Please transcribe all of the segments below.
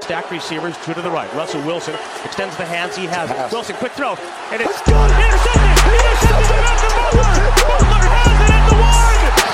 Stack receivers, two to the right. Russell Wilson extends the hands he has. Pass. Wilson, quick throw, and it's intercepted. Intercepted by Malcolm Butler. Butler has it at the one.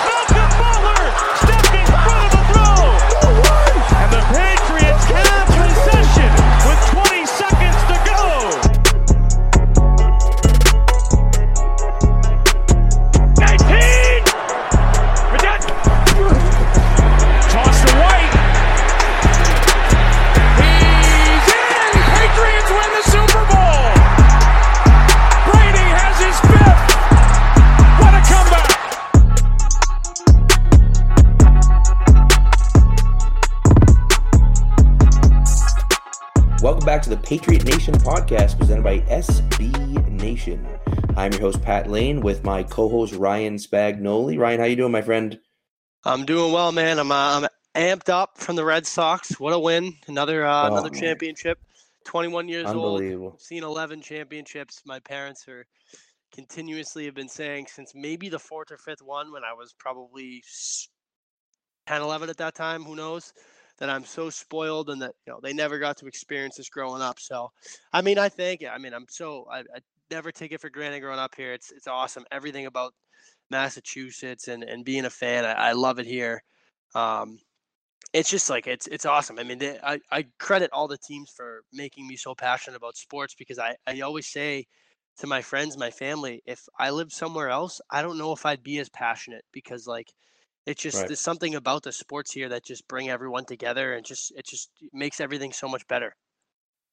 Pat Lane with my co-host Ryan Spagnoli. Ryan, how you doing, my friend? I'm doing well, man. I'm uh, I'm amped up from the Red Sox. What a win! Another uh, Oh, another man. championship. 21 years old. Seen 11 championships. My parents are continuously have been saying since maybe the fourth or fifth one when I was probably 10, 11 at that time. Who knows? That I'm so spoiled and that you know they never got to experience this growing up. So, I mean, I think I mean I'm so I, I never take it for granted growing up here. It's it's awesome. Everything about Massachusetts and and being a fan, I, I love it here. Um, it's just like it's it's awesome. I mean, they, I I credit all the teams for making me so passionate about sports because I I always say to my friends, my family, if I lived somewhere else, I don't know if I'd be as passionate because like it's just Right. there's something about the sports here that just bring everyone together and just it just makes everything so much better.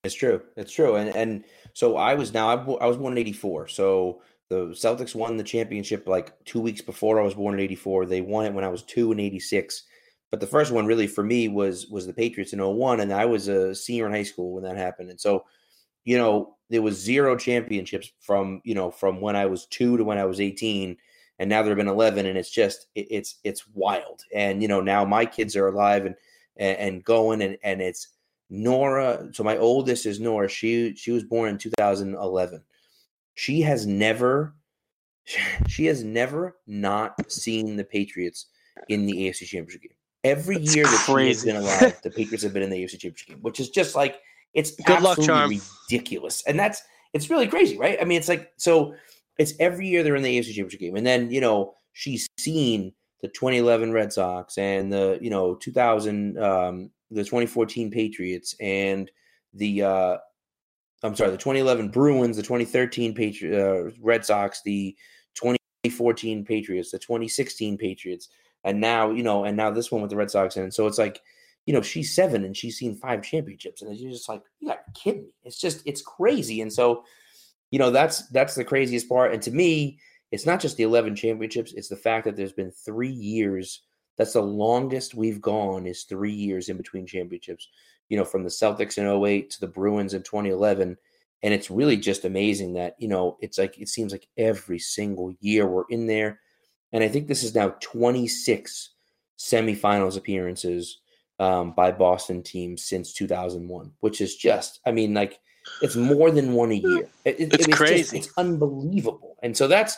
It's true. It's true. And and so I was now I, I was born in '84. So the Celtics won the championship like two weeks before I was born in '84. They won it when I was two in '86. But the first one really for me was was the Patriots in 01, and I was a senior in high school when that happened. And so, you know, there was zero championships from you know from when I was two to when I was 18, and now there have been 11, and it's just it, it's it's wild. And you know now my kids are alive and and, and going, and and it's Nora, so my oldest is Nora. She she was born in 2011. She has never she has never not seen the Patriots in the AFC Championship game. Every That's year that she has been alive, the Patriots have been in the AFC Championship game, which is just like it's Good luck, absolutely Charm. ridiculous. And that's it's really crazy, right? I mean, it's like so it's every year they're in the AFC Championship game. And then, you know, she's seen the 2011 Red Sox and the, you know, 2000 um the 2014 Patriots and the uh I'm sorry, the 2011 Bruins, the 2013 Patri- uh, Red Sox, the 2014 Patriots, the 2016 Patriots, and now you know, and now this one with the Red Sox, and so it's like, you know, she's seven and she's seen five championships, and you're just like, you got to kidding me? It's just it's crazy, and so, you know, that's that's the craziest part, and to me, it's not just the 11 championships; it's the fact that there's been three years. That's the longest we've gone is three years in between championships you know, from the Celtics in 08 to the Bruins in 2011. And it's really just amazing that, you know, it's like, it seems like every single year we're in there. And I think this is now 26 semifinals appearances um, by Boston teams since 2001, which is just, I mean, like, it's more than one a year. It- it- It's just- crazy. it's unbelievable. And so that's,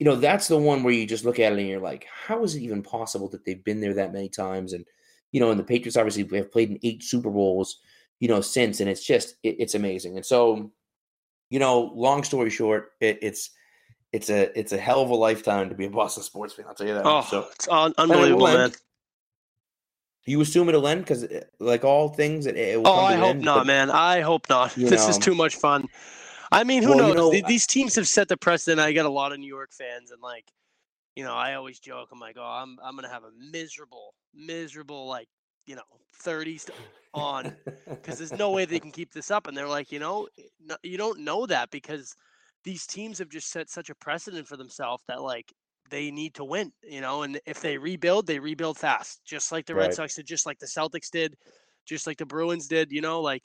you know, that's the one where you just look at it and you're like, how is it even possible that they've been there that many times? And, you know, and the Patriots obviously have played in eight Super Bowls, you know, since, and it's just it, it's amazing. And so, you know, long story short, it, it's it's a it's a hell of a lifetime to be a Boston sports fan. I'll tell you that. Oh, so it's un- unbelievable, man. you assume it'll end because, eh, like all things, it, it will Oh, I hope end, not, but- man. I hope not. This is too much fun. I mean, who Well, you knows? know, Th- These teams have set the precedent. I got a lot of New York fans, and like, you know, I always joke. I'm like, oh, I'm I'm gonna have a miserable, miserable like, you know, 30s on because there's no way they can keep this up. And they're like, you know, eh, no, you don't know that because these teams have just set such a precedent for themselves that like they need to win, you know. And if they rebuild, they rebuild fast, just like the Red Right. Sox did, just like the Celtics did, just like the Bruins did. You know, like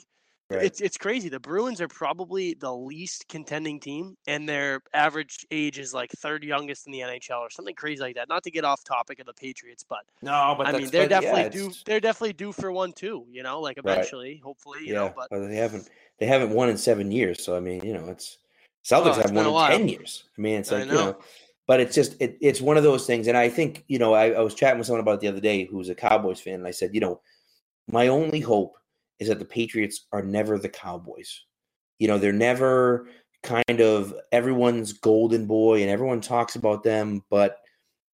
Right. it's it's crazy. The Bruins are probably the least contending team, and their average age is like third youngest in the NHL or something crazy like that. Not to get off topic of the Patriots, but no, but I mean they're but yeah, definitely due. They're definitely due for one too. You know, like Right. eventually, hopefully, you yeah, know. But they haven't they haven't won in seven years. So I mean, you know, it's oh, Celtics Oh, it's have won in while. ten years. I mean, it's like you know. know, but it's just it, it's one of those things. And I think you know I, I was chatting with someone about it the other day who was a Cowboys fan, and I said, you know, my only hope is that the Patriots are never the Cowboys. You know, they're never kind of everyone's golden boy, and everyone talks about them, but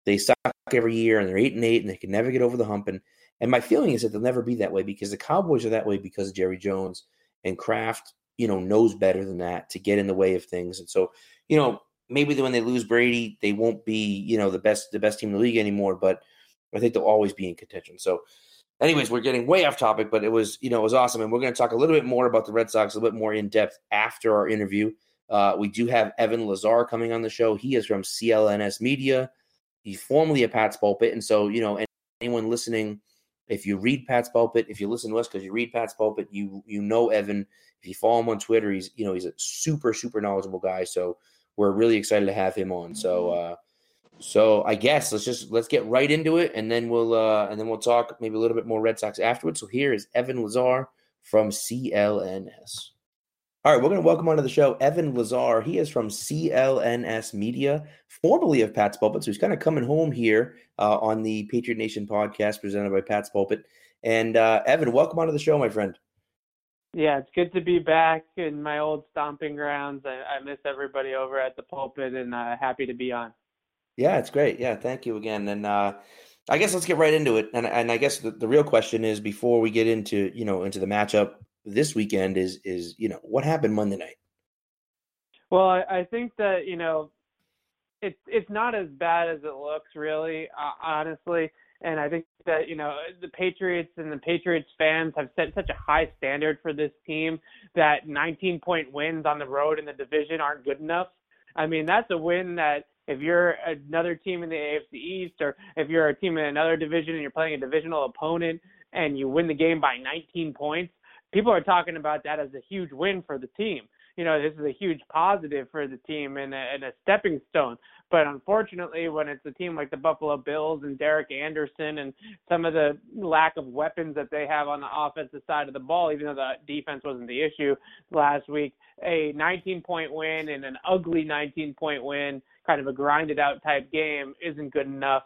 they suck every year, and they're eight and eight, and they can never get over the hump. And and my feeling is that they'll never be that way because the Cowboys are that way because Jerry Jones and Kraft. You know, knows better than that to get in the way of things, and so you know maybe when they lose Brady, they won't be you know the best the best team in the league anymore. But I think they'll always be in contention. So, anyways, we're getting way off topic, but it was you know it was awesome, and we're going to talk a little bit more about the Red Sox a little bit more in depth after our interview. Uh, we do have Evan Lazar coming on the show. He is from CLNS Media. He's formerly a Pat's Pulpit, and so you know anyone listening, if you read Pat's Pulpit, if you listen to us because you read Pat's Pulpit, you you know Evan. If you follow him on Twitter, he's you know he's a super super knowledgeable guy. So we're really excited to have him on. So uh, so I guess let's just let's get right into it, and then we'll uh, and then we'll talk maybe a little bit more Red Sox afterwards. So here is Evan Lazar from CLNS. All right, we're going to welcome onto the show Evan Lazar. He is from CLNS Media, formerly of Pat's Pulpit. So he's kind of coming home here uh, on the Patriot Nation podcast presented by Pat's Pulpit. And uh, Evan, welcome onto the show, my friend. Yeah, it's good to be back in my old stomping grounds. I, I miss everybody over at the pulpit and uh, happy to be on. Yeah, it's great. Yeah, thank you again. And uh, I guess let's get right into it. And, and I guess the, the real question is before we get into, you know, into the matchup this weekend is, is, you know, what happened Monday night? Well, I, I think that, you know, it's, it's not as bad as it looks really, uh, honestly. And I think that, you know, the Patriots and the Patriots fans have set such a high standard for this team that 19 point wins on the road in the division aren't good enough. I mean, that's a win that if you're another team in the AFC East or if you're a team in another division and you're playing a divisional opponent and you win the game by 19 points, people are talking about that as a huge win for the team you know, this is a huge positive for the team and a, and a stepping stone. But unfortunately, when it's a team like the Buffalo Bills and Derek Anderson and some of the lack of weapons that they have on the offensive side of the ball, even though the defense wasn't the issue last week, a 19 point win and an ugly 19 point win, kind of a grinded out type game, isn't good enough.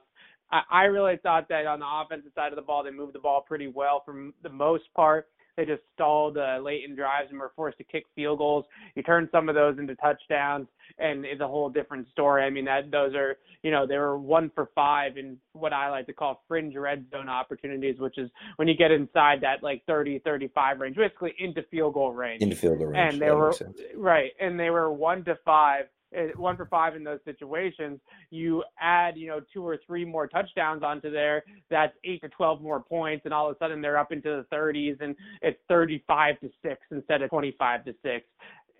I really thought that on the offensive side of the ball, they moved the ball pretty well for the most part. They just stalled uh, late in drives and were forced to kick field goals. You turn some of those into touchdowns, and it's a whole different story. I mean, that those are you know they were one for five in what I like to call fringe red zone opportunities, which is when you get inside that like 30, 35 range, basically into field goal range. Into field goal range. And they were right, and they were one to five Eh, one for five in those situations. You add, you know, two or three more touchdowns onto there. That's eight to twelve more points, and all of a sudden they're up into the 30s, and it's 35 to six instead of 25 to six.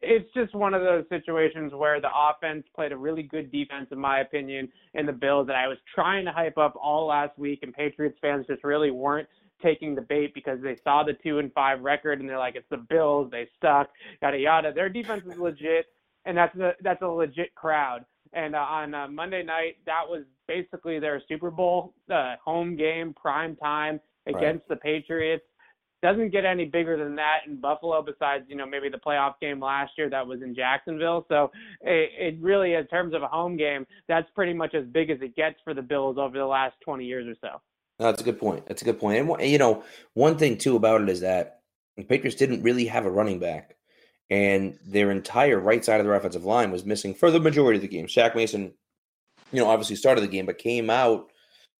It's just one of those situations where the offense played a really good defense, in my opinion, in the Bills that I was trying to hype up all last week, and Patriots fans just really weren't taking the bait because they saw the two and five record and they're like, it's the Bills, they suck, yada yada. Their defense is legit and that's a that's a legit crowd. And uh, on uh, Monday night, that was basically their Super Bowl uh, home game, prime time against right. the Patriots. Doesn't get any bigger than that in Buffalo, besides you know maybe the playoff game last year that was in Jacksonville. So it, it really, in terms of a home game, that's pretty much as big as it gets for the Bills over the last 20 years or so. No, that's a good point. That's a good point. And you know, one thing too about it is that the Patriots didn't really have a running back and their entire right side of their offensive line was missing for the majority of the game. Shaq Mason, you know, obviously started the game, but came out,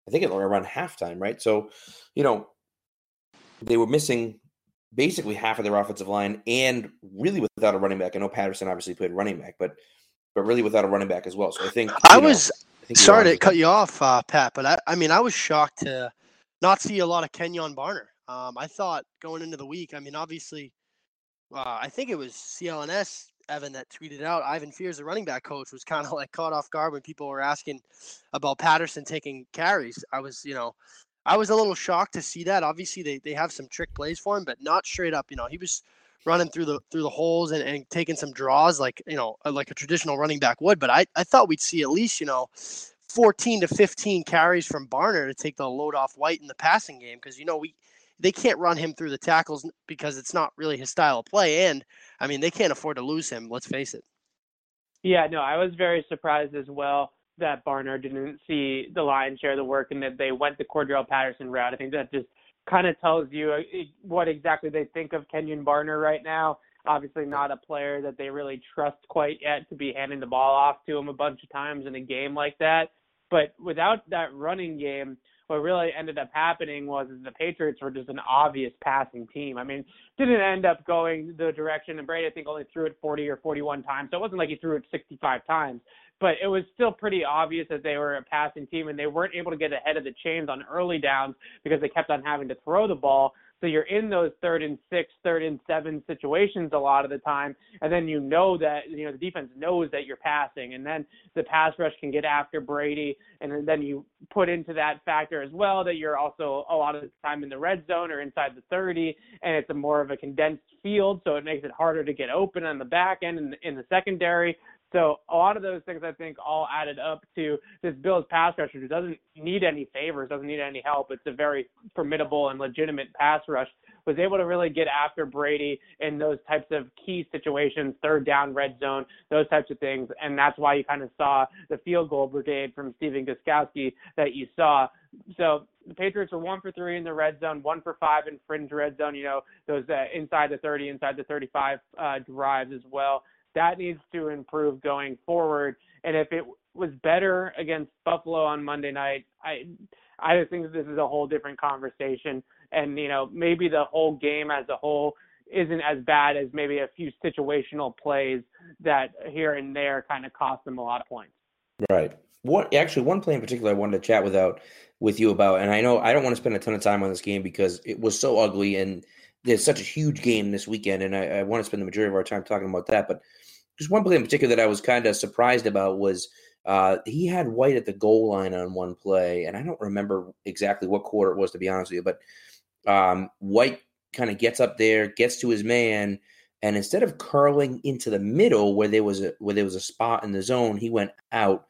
I think, around halftime, right? So, you know, they were missing basically half of their offensive line and really without a running back. I know Patterson obviously played running back, but but really without a running back as well. So I think I know, was I think sorry to cut you off, uh, Pat, but I, I mean I was shocked to not see a lot of Kenyon Barner. Um, I thought going into the week, I mean obviously uh, I think it was CLNS Evan that tweeted out Ivan Fears, the running back coach, was kind of like caught off guard when people were asking about Patterson taking carries. I was, you know, I was a little shocked to see that. Obviously, they, they have some trick plays for him, but not straight up. You know, he was running through the through the holes and, and taking some draws like you know uh, like a traditional running back would. But I, I thought we'd see at least you know 14 to 15 carries from Barner to take the load off White in the passing game because you know we they can't run him through the tackles because it's not really his style of play. And I mean, they can't afford to lose him. Let's face it. Yeah, no, I was very surprised as well. that Barner didn't see the lion's share of the work and that they went the Cordarrelle Patterson route. I think that just kind of tells you uh, what exactly they think of Kenyon Barner right now. Obviously, not a player that they really trust quite yet to be handing the ball off to him a bunch of times in a game like that. But without that running game, what really ended up happening was the Patriots were just an obvious passing team. I mean, didn't end up going the direction, and Brady I think only threw it 40 or 41 times, so it wasn't like he threw it 65 times. But it was still pretty obvious that they were a passing team, and they weren't able to get ahead of the chains on early downs because they kept on having to throw the ball. So you're in those third and six, third and seven situations a lot of the time, and then you know that you know the defense knows that you're passing, and then the pass rush can get after Brady, and then you put into that factor as well that you're also a lot of the time in the red zone or inside the 30, and it's a more of a condensed field, so it makes it harder to get open on the back end and in the secondary. So a lot of those things I think all added up to this Bills pass rusher who doesn't need any favors, doesn't need any help. It's a very formidable and legitimate pass rush. Was able to really get after Brady in those types of key situations, third down, red zone, those types of things, and that's why you kind of saw the field goal brigade from Stephen Gostkowski that you saw. So the Patriots were one for three in the red zone, one for five in fringe red zone. You know those uh, inside the 30, inside the 35 uh, drives as well that needs to improve going forward. And if it was better against Buffalo on Monday night, I I just think this is a whole different conversation. And you know, maybe the whole game as a whole isn't as bad as maybe a few situational plays that here and there kind of cost them a lot of points. Right. What actually one play in particular I wanted to chat without with you about, and I know I don't want to spend a ton of time on this game because it was so ugly and there's such a huge game this weekend, and I, I want to spend the majority of our time talking about that. But just one play in particular that I was kind of surprised about was uh, he had White at the goal line on one play, and I don't remember exactly what quarter it was to be honest with you, but um, White kind of gets up there, gets to his man, and instead of curling into the middle where there was a where there was a spot in the zone, he went out.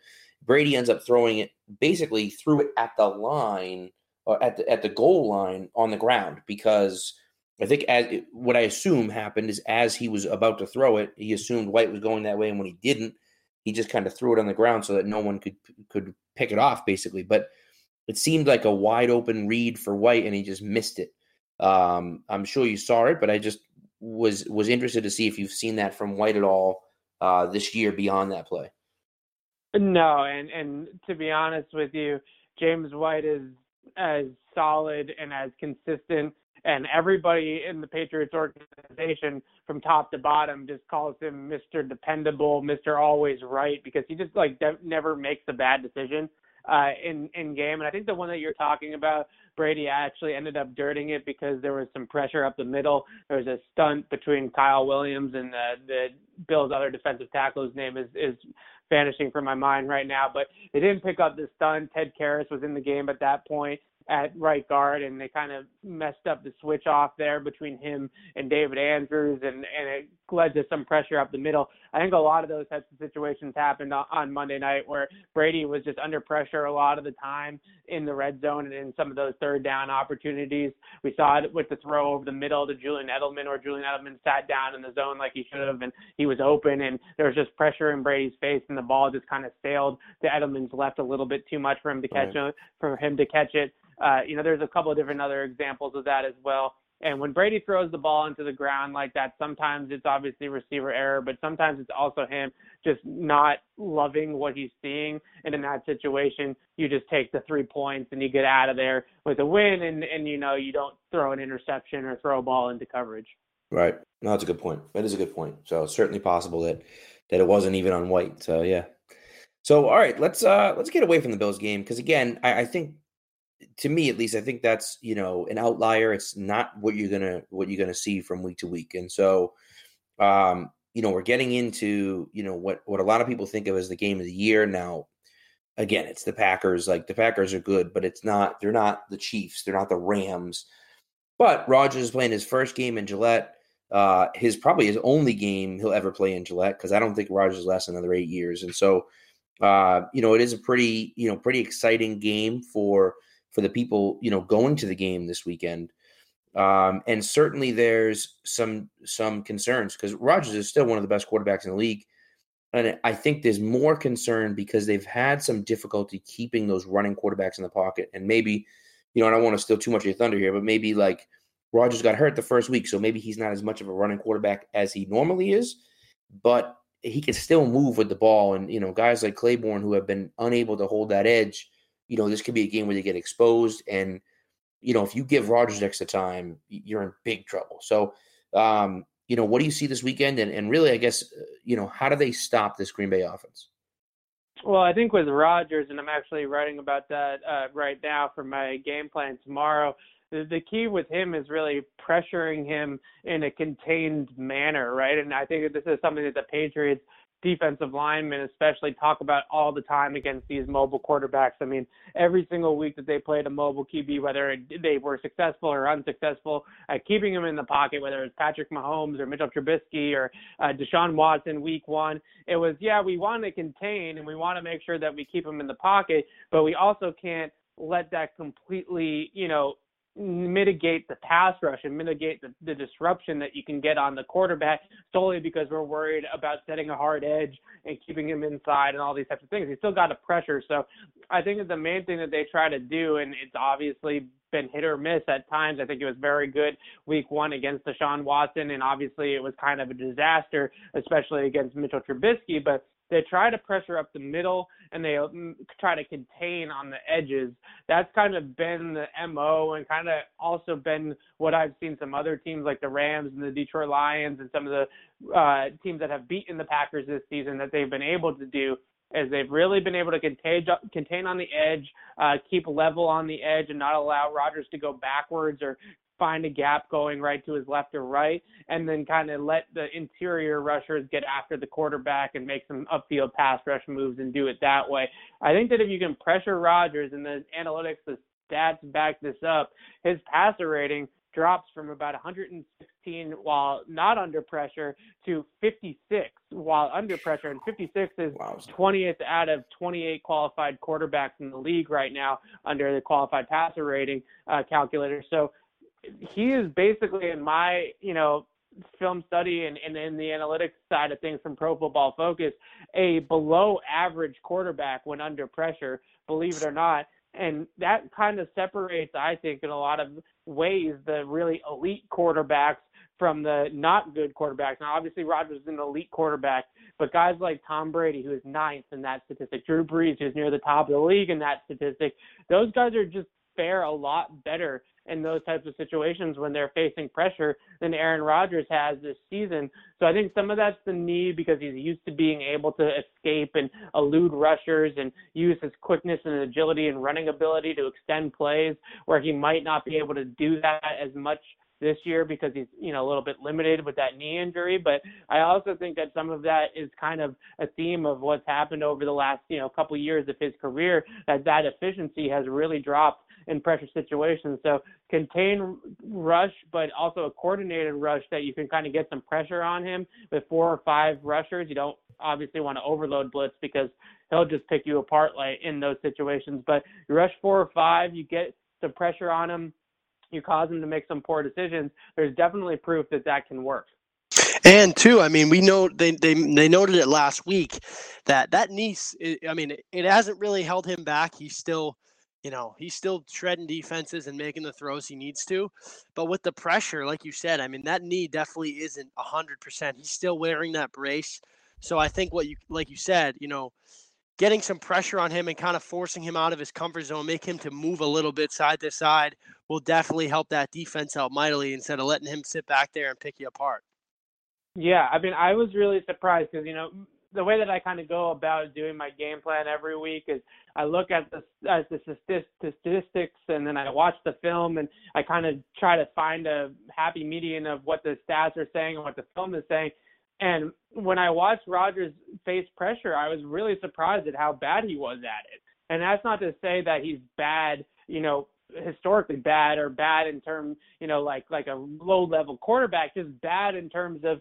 Brady ends up throwing it basically threw it at the line or at the at the goal line on the ground because I think as what I assume happened is as he was about to throw it, he assumed White was going that way, and when he didn't, he just kind of threw it on the ground so that no one could could pick it off, basically. But it seemed like a wide open read for White, and he just missed it. Um, I'm sure you saw it, but I just was was interested to see if you've seen that from White at all uh, this year beyond that play. No, and and to be honest with you, James White is as solid and as consistent and everybody in the Patriots organization from top to bottom just calls him Mr. Dependable, Mr. Always Right because he just like de- never makes a bad decision uh, in in game. And I think the one that you're talking about, Brady actually ended up dirting it because there was some pressure up the middle. There was a stunt between Kyle Williams and the the Bills' other defensive tackle, whose name is is vanishing from my mind right now. But they didn't pick up the stunt. Ted Karras was in the game at that point at right guard, and they kind of messed up the switch off there between him and David Andrews, and and it led to some pressure up the middle. I think a lot of those types of situations happened on Monday night where Brady was just under pressure a lot of the time in the red zone and in some of those third down opportunities. We saw it with the throw over the middle to Julian Edelman, or Julian Edelman sat down in the zone like he should have, and he was open, and there was just pressure in Brady's face, and the ball just kind of sailed to Edelman's left a little bit too much for him to catch right. it, for him to catch it. Uh, you know, there's a couple of different other examples of that as well. And when Brady throws the ball into the ground like that, sometimes it's obviously receiver error, but sometimes it's also him just not loving what he's seeing. And in that situation, you just take the three points and you get out of there with a win, and and you know you don't throw an interception or throw a ball into coverage. Right. No, that's a good point. That is a good point. So it's certainly possible that that it wasn't even on White. So yeah. So all right, let's uh let's get away from the Bills game because again, I, I think to me at least, I think that's you know an outlier. It's not what you're gonna what you're gonna see from week to week, and so um, you know we're getting into you know what what a lot of people think of as the game of the year now. Again, it's the Packers. Like the Packers are good, but it's not. They're not the Chiefs. They're not the Rams. But Rodgers is playing his first game in Gillette. Uh, his probably his only game he'll ever play in Gillette because I don't think Rodgers lasts another eight years. And so, uh, you know, it is a pretty you know pretty exciting game for for the people you know going to the game this weekend. Um, and certainly there's some some concerns because Rodgers is still one of the best quarterbacks in the league. And I think there's more concern because they've had some difficulty keeping those running quarterbacks in the pocket. And maybe, you know, I don't want to steal too much of your thunder here, but maybe like Rodgers got hurt the first week, so maybe he's not as much of a running quarterback as he normally is, but he can still move with the ball. And, you know, guys like Clayborn who have been unable to hold that edge, you know, this could be a game where they get exposed. And, you know, if you give Rodgers extra time, you're in big trouble. So, um, you know, what do you see this weekend? And, and really, I guess, uh, you know, how do they stop this Green Bay offense? Well, I think with Rodgers, and I'm actually writing about that uh, right now for my game plan tomorrow. The, the key with him is really pressuring him in a contained manner, right? And I think this is something that the Patriots defensive linemen especially talk about all the time against these mobile quarterbacks. I mean, every single week that they played a mobile QB, whether they were successful or unsuccessful at keeping him in the pocket, whether it's Patrick Mahomes or Mitchell Trubisky or uh, Deshaun Watson week one, it was, yeah, we want to contain and we want to make sure that we keep him in the pocket, but we also can't let that completely, you know, mitigate the pass rush and mitigate the, the disruption that you can get on the quarterback solely because we're worried about setting a hard edge and keeping him inside and all these types of things. He's still got a pressure. So I think that the main thing that they try to do, and it's obviously been hit or miss at times. I think it was very good week one against Deshaun Watson, and obviously it was kind of a disaster, especially against Mitchell Trubisky. But they try to pressure up the middle and they mm, try to contain on the edges. That's kind of been the MO and kind of also been what I've seen some other teams like the Rams and the Detroit Lions and some of the uh, teams that have beaten the Packers this season that they've been able to do is they've really been able to contain contain on the edge, uh, keep level on the edge, and not allow Rodgers to go backwards or find a gap going right to his left or right, and then kind of let the interior rushers get after the quarterback and make some upfield pass rush moves and do it that way. I think that if you can pressure Rodgers and the analytics, the stats back this up, his passer rating drops from about 116 while not under pressure to 56 while under pressure. And 56 is wow. 20th out of 28 qualified quarterbacks in the league right now under the qualified passer rating uh, calculator. So he is basically in my you know film study and, and in the analytics side of things from Pro Football Focus, a below average quarterback when under pressure, believe it or not. And that kind of separates, I think, in a lot of ways, the really elite quarterbacks from the not good quarterbacks. Now, obviously, Rodgers is an elite quarterback, but guys like Tom Brady, who is ninth in that statistic, Drew Brees, who's near the top of the league in that statistic, those guys are just fare a lot better in those types of situations when they're facing pressure than Aaron Rodgers has this season. So I think some of that's the need because he's used to being able to escape and elude rushers and use his quickness and agility and running ability to extend plays where he might not be able to do that as much this year because he's you know a little bit limited with that knee injury but i also think that some of that is kind of a theme of what's happened over the last you know couple years of his career that that efficiency has really dropped in pressure situations. So contain rush, but also a coordinated rush that you can kind of get some pressure on him with four or five rushers. You don't obviously want to overload blitz because he'll just pick you apart like in those situations. But you rush four or five, you get some pressure on him, you cause him to make some poor decisions. There's definitely proof that that can work. And two, I mean, we know they they they noted it last week that that niece. I mean, it hasn't really held him back. He's still you know, he's still shredding defenses and making the throws he needs to. But with the pressure, like you said, I mean, that knee definitely isn't 100%. He's still wearing that brace. So I think what you, like you said, you know, getting some pressure on him and kind of forcing him out of his comfort zone, make him to move a little bit side to side will definitely help that defense out mightily instead of letting him sit back there and pick you apart. Yeah, I mean, I was really surprised because, you know, the way that I kind of go about doing my game plan every week is I look at the at the statistics and then I watch the film and I kind of try to find a happy median of what the stats are saying and what the film is saying. And when I watched Rodgers face pressure, I was really surprised at how bad he was at it. And that's not to say that he's bad, you know, historically bad or bad in terms, you know, like like a low level quarterback, just bad in terms of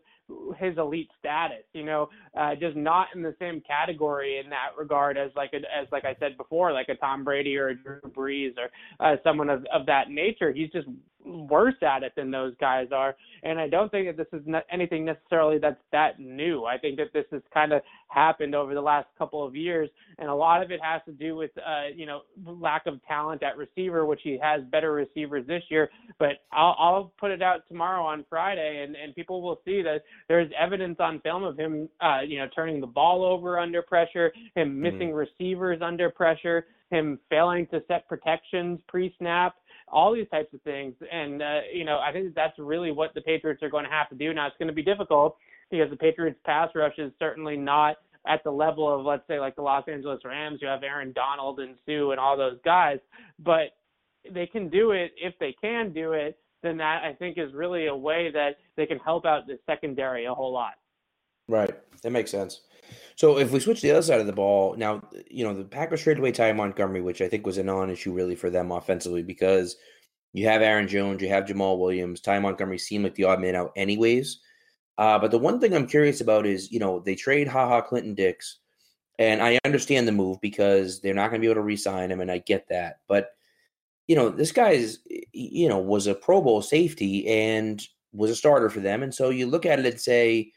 his elite status. You know, uh, just not in the same category in that regard as like a, as like I said before, like a Tom Brady or a Drew Brees or uh, someone of of that nature. He's just worse at it than those guys are. And I don't think that this is anything necessarily that's that new. I think that this has kind of happened over the last couple of years, and a lot of it has to do with uh, you know lack of talent at receiver, which he has better receivers this year. But I'll, I'll put it out tomorrow on Friday, and and people will see that there's evidence on film of him, uh, you know, turning the ball over under pressure, him mm-hmm. missing mm-hmm. receivers under pressure, him failing to set protections pre-snap all these types of things. And uh, you know, I think that's really what the Patriots are going to have to do. Now it's going to be difficult because the Patriots pass rush is certainly not at the level of let's say like the Los Angeles Rams You have Aaron Donald and Suh and all those guys, but they can do it if they can do it. Then that I think is really a way that they can help out the secondary a whole lot. Right, that makes sense. So if we switch to the other side of the ball, now you know the Packers traded away Ty Montgomery, which I think was a non-issue really for them offensively because you have Aaron Jones, you have Jamaal Williams, Ty Montgomery seemed like the odd man out anyways. Uh, but the one thing I'm curious about is you know they trade Ha Ha Clinton Dix, and I understand the move because they're not going to be able to re-sign him, and I get that. But you know this guy is you know was a Pro Bowl safety and was a starter for them, and so you look at it and say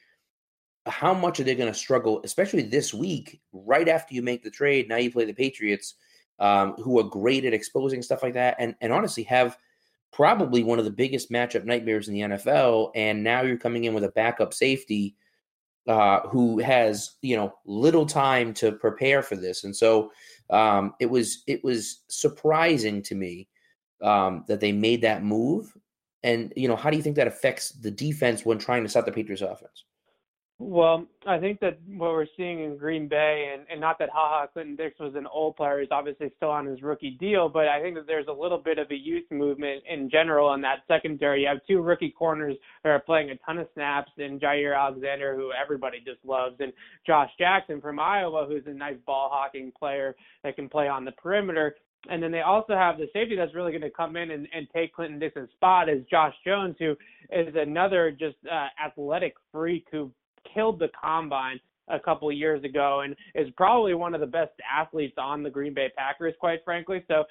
how much are they going to struggle, especially this week, right after you make the trade? Now you play the Patriots, um, who are great at exposing stuff like that, and and honestly have probably one of the biggest matchup nightmares in the NFL. And now you're coming in with a backup safety uh, who has you know little time to prepare for this, and so um, it was it was surprising to me um, that they made that move. And you know, how do you think that affects the defense when trying to stop the Patriots offense? Well, I think that what we're seeing in Green Bay, and, and not that Ha Ha Clinton Dix was an old player, he's obviously still on his rookie deal, but I think that there's a little bit of a youth movement in general in that secondary. You have two rookie corners that are playing a ton of snaps, and Jaire Alexander, who everybody just loves, and Josh Jackson from Iowa, who's a nice ball hawking player that can play on the perimeter. And then they also have the safety that's really going to come in and, and take Clinton Dix's spot is Josh Jones, who is another just uh, athletic freak who killed the combine a couple years ago and is probably one of the best athletes on the Green Bay Packers, quite frankly. So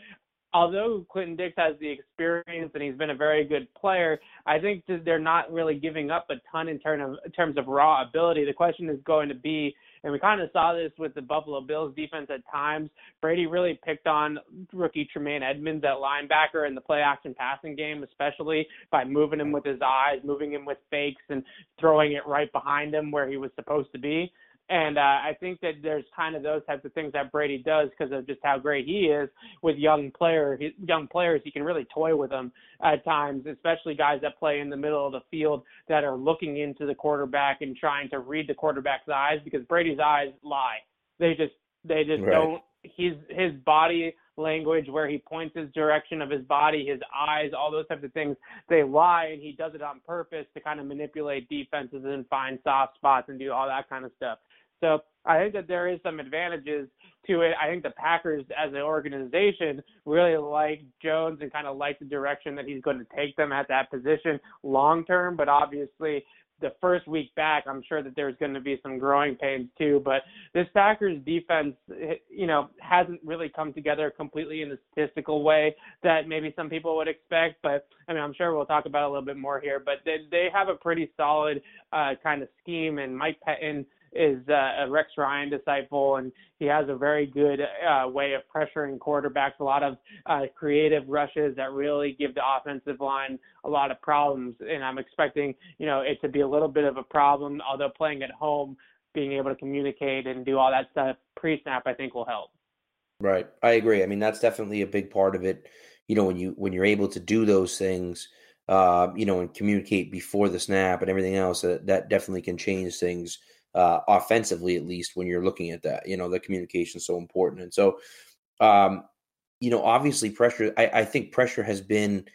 although Clinton Dix has the experience and he's been a very good player, I think they're not really giving up a ton in, term of, in terms of raw ability. The question is going to be, and we kind of saw this with the Buffalo Bills defense at times. Brady really picked on rookie Tremaine Edmunds at linebacker in the play action passing game, especially by moving him with his eyes, moving him with fakes, and throwing it right behind him where he was supposed to be. And uh, I think that there's kind of those types of things that Brady does because of just how great he is with young player young players. He can really toy with them at times, especially guys that play in the middle of the field that are looking into the quarterback and trying to read the quarterback's eyes because Brady's eyes lie. They just they just right. don't. His his body language where he points his direction of his body, his eyes, all those types of things, they lie and he does it on purpose to kind of manipulate defenses and find soft spots and do all that kind of stuff. So I think that there is some advantages to it. I think the Packers as an organization really like Jones and kind of like the direction that he's going to take them at that position long term. But obviously, the first week back, I'm sure that there's going to be some growing pains too. But this Packers defense, you know, hasn't really come together completely in the statistical way that maybe some people would expect. But I mean, I'm sure we'll talk about a little bit more here. But they they have a pretty solid uh, kind of scheme, and Mike Pettine is uh, a Rex Ryan disciple, and he has a very good uh, way of pressuring quarterbacks. A lot of uh, creative rushes that really give the offensive line a lot of problems. And I'm expecting, you know, it to be a little bit of a problem. Although playing at home, being able to communicate and do all that stuff pre-snap, I think will help. Right, I agree. I mean, that's definitely a big part of it. You know, when you when you're able to do those things. Uh, you know, and communicate before the snap and everything else, uh, that definitely can change things uh, offensively, at least when you're looking at that. You know, the communication is so important. And so, um, you know, obviously pressure, I, I think pressure has been,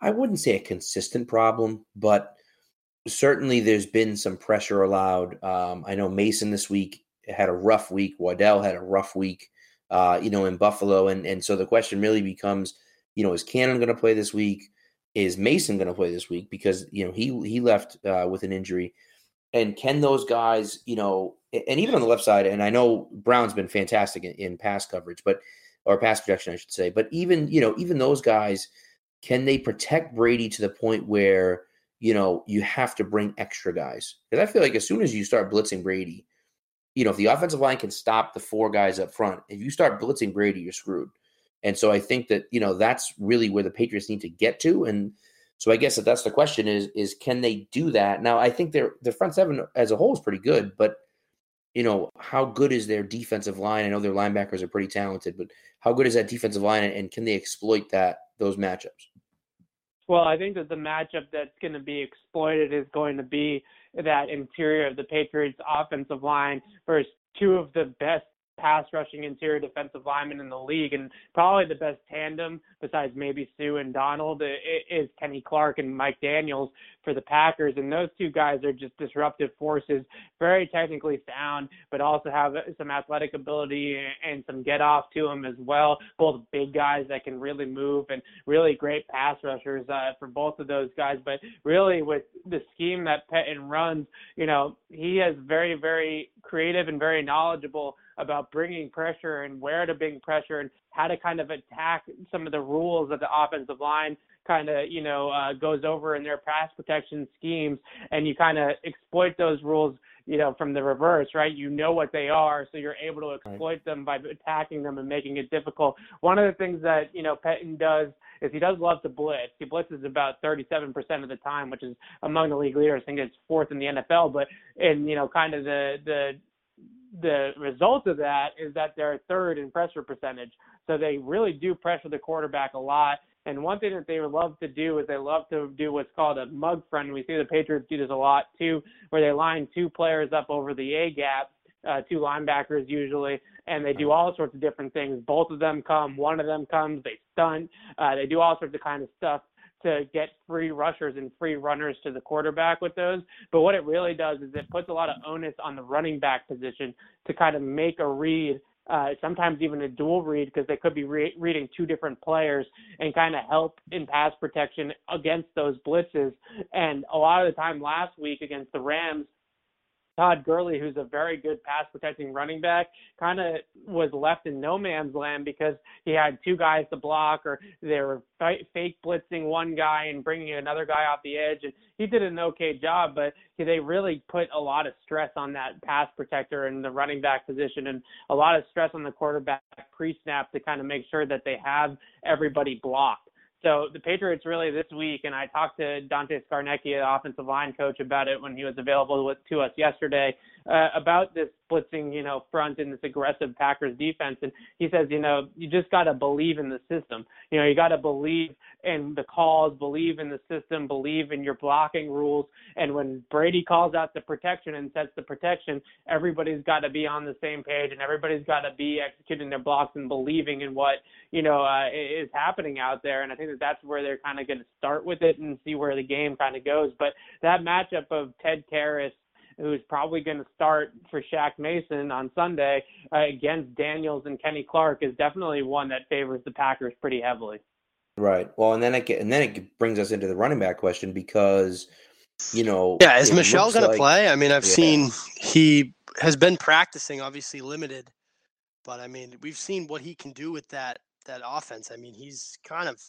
I wouldn't say a consistent problem, but certainly there's been some pressure allowed. Um, I know Mason this week had a rough week. Waddle had a rough week, uh, you know, in Buffalo. And, and so the question really becomes, you know, is Cannon going to play this week? Is Mason going to play this week? Because, you know, he, he left uh, with an injury. And can those guys, you know, and even on the left side, and I know Brown's been fantastic in, in pass coverage, but or pass protection, I should say. But even you know, even those guys, can they protect Brady to the point where you know you have to bring extra guys? Because I feel like as soon as you start blitzing Brady, you know if the offensive line can stop the four guys up front, if you start blitzing Brady, you're screwed. And so I think that you know that's really where the Patriots need to get to. And so I guess that that's the question is is can they do that? Now I think their their front seven as a whole is pretty good, but you know how good is their defensive line? I know their linebackers are pretty talented, but how good is that defensive line, and can they exploit that those matchups? Well, I think that the matchup that's going to be exploited is going to be that interior of the Patriots offensive line versus two of the best pass rushing interior defensive linemen in the league, and probably the best tandem besides maybe Suh and Donald is Kenny Clark and Mike Daniels for the Packers. And those two guys are just disruptive forces, very technically sound, but also have some athletic ability and some get off to them as well. Both big guys that can really move and really great pass rushers uh, for both of those guys. But really, with the scheme that Pettine runs, you know, he is very, very creative and very knowledgeable about bringing pressure and where to bring pressure and how to kind of attack some of the rules that the offensive line kind of you know uh, goes over in their pass protection schemes, and you kind of exploit those rules you know from the reverse, right? You know what they are, so you're able to exploit right. them by attacking them and making it difficult. One of the things that you know Pettine does is he does love to blitz. He blitzes about 37% of the time, which is among the league leaders. I think it's fourth in the NFL. But in you know kind of the the the result of that is that they're third in pressure percentage. So they really do pressure the quarterback a lot. And one thing that they would love to do is they love to do what's called a mug front. We see the Patriots do this a lot too, where they line two players up over the A gap, uh, two linebackers usually, and they do all sorts of different things. Both of them come, one of them comes, they stunt, uh, they do all sorts of kind of stuff to get free rushers and free runners to the quarterback with those. But what it really does is it puts a lot of onus on the running back position to kind of make a read uh, sometimes even a dual read because they could be re- reading two different players and kind of help in pass protection against those blitzes. And a lot of the time last week against the Rams, Todd Gurley, who's a very good pass protecting running back, kind of was left in no man's land because he had two guys to block, or they were fake blitzing one guy and bringing another guy off the edge. And he did an okay job, but they really put a lot of stress on that pass protector and the running back position, and a lot of stress on the quarterback pre snap to kind of make sure that they have everybody blocked. So the Patriots really this week, and I talked to Dante Scarnecchia, offensive line coach, about it when he was available with, to us yesterday uh, about this blitzing, you know, front and this aggressive Packers defense. And he says, you know, you just got to believe in the system. You know, you got to believe in the calls, believe in the system, believe in your blocking rules. And when Brady calls out the protection and sets the protection, everybody's got to be on the same page and everybody's got to be executing their blocks and believing in what, you know, uh, is happening out there. And I think that that's where they're kind of going to start with it and see where the game kind of goes. But that matchup of Ted Karras who's probably going to start for Shaq Mason on Sunday uh, against Daniels and Kenny Clark, is definitely one that favors the Packers pretty heavily. Right. Well, and then it and then it brings us into the running back question because you know, yeah, is Michel going like, to play? I mean, I've yeah. seen he has been practicing, obviously limited, but I mean, we've seen what he can do with that that offense. I mean, he's kind of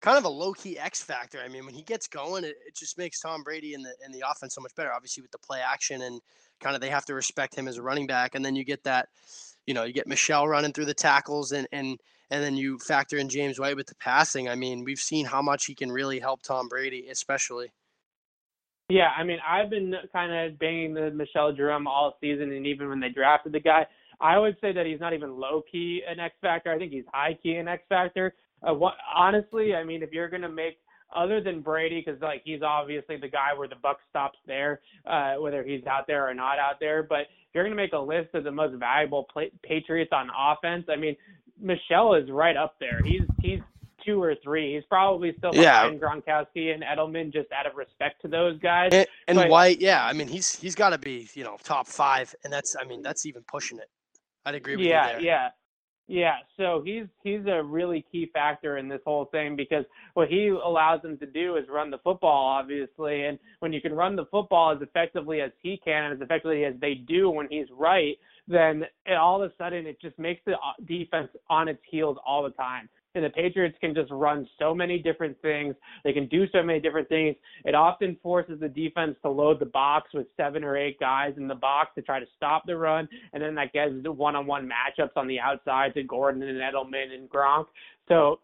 kind of a low key X factor. I mean, when he gets going, it, it just makes Tom Brady and the and the offense so much better. Obviously, with the play action and kind of they have to respect him as a running back, and then you get that, you know, you get Michel running through the tackles, and and and then you factor in James White with the passing. I mean, we've seen how much he can really help Tom Brady, especially. Yeah, I mean, I've been kind of banging the Michel drum all season, and even when they drafted the guy, I would say that he's not even low key an X factor. I think he's high key an X factor. Uh, what, honestly, I mean, if you're gonna make other than Brady, because like he's obviously the guy where the buck stops there, uh, whether he's out there or not out there. But if you're gonna make a list of the most valuable play- Patriots on offense, I mean, Michel is right up there. He's he's two or three. He's probably still behind yeah. Gronkowski and Edelman, just out of respect to those guys. And, and but, White, yeah, I mean, he's he's got to be you know top five, and that's I mean that's even pushing it. I'd agree with yeah, you there. Yeah, yeah, so he's he's a really key factor in this whole thing because what he allows them to do is run the football, obviously, and when you can run the football as effectively as he can and as effectively as they do when he's right, then it, all of a sudden it just makes the uh, defense on its heels all the time. And the Patriots can just run so many different things. They can do so many different things. It often forces the defense to load the box with seven or eight guys in the box to try to stop the run, and then that gets one-on-one matchups on the outside to Gordon and Edelman and Gronk. So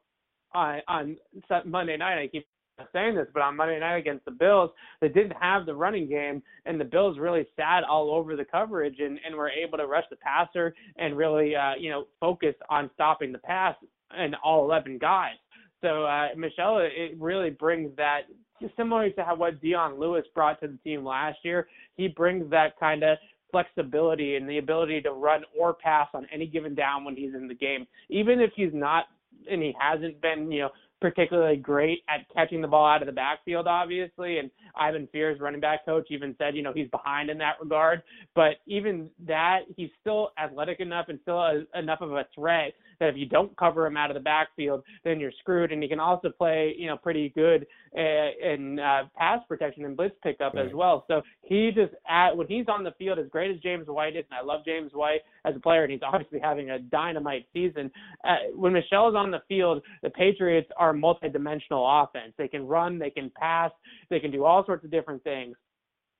uh, on Monday night, I keep saying this, but on Monday night against the Bills, they didn't have the running game, and the Bills really sat all over the coverage and, and were able to rush the passer and really, uh, you know, focus on stopping the pass and all 11 guys. So uh, Michel, it really brings that just similar to how what Dion Lewis brought to the team last year. He brings that kind of flexibility and the ability to run or pass on any given down when he's in the game, even if he's not and he hasn't been, you know, particularly great at catching the ball out of the backfield, obviously. And Ivan Fears, running back coach, even said, you know, he's behind in that regard. But even that, he's still athletic enough and still a, enough of a threat that if you don't cover him out of the backfield, then you're screwed. And he can also play, you know, pretty good uh, in uh, pass protection and blitz pickup right. as well. So he just at when he's on the field, as great as James White is, and I love James White as a player, and he's obviously having a dynamite season. Uh, when Michel is on the field, the Patriots are multi-dimensional offense. They can run, they can pass, they can do all sorts of different things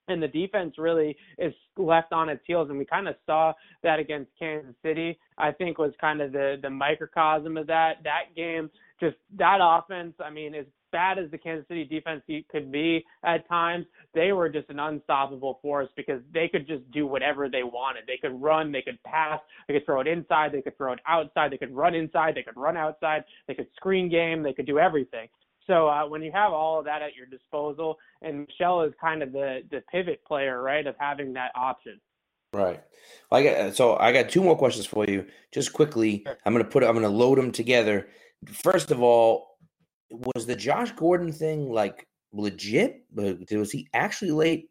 and the defense really is left on its heels and we kind of saw that against Kansas City I think was kind of the the microcosm of that. That game just that offense I mean as bad as the Kansas City defense could be at times they were just an unstoppable force because they could just do whatever they wanted. They could run they could pass they could throw it inside they could throw it outside they could run inside they could run outside they could screen game they could do everything so uh, when you have all of that at your disposal, and Michel is kind of the the pivot player, right, of having that option. Right. Well, I got so I got two more questions for you. Just quickly, sure. I'm gonna put I'm gonna load them together. First of all, was the Josh Gordon thing like legit? Was he actually late,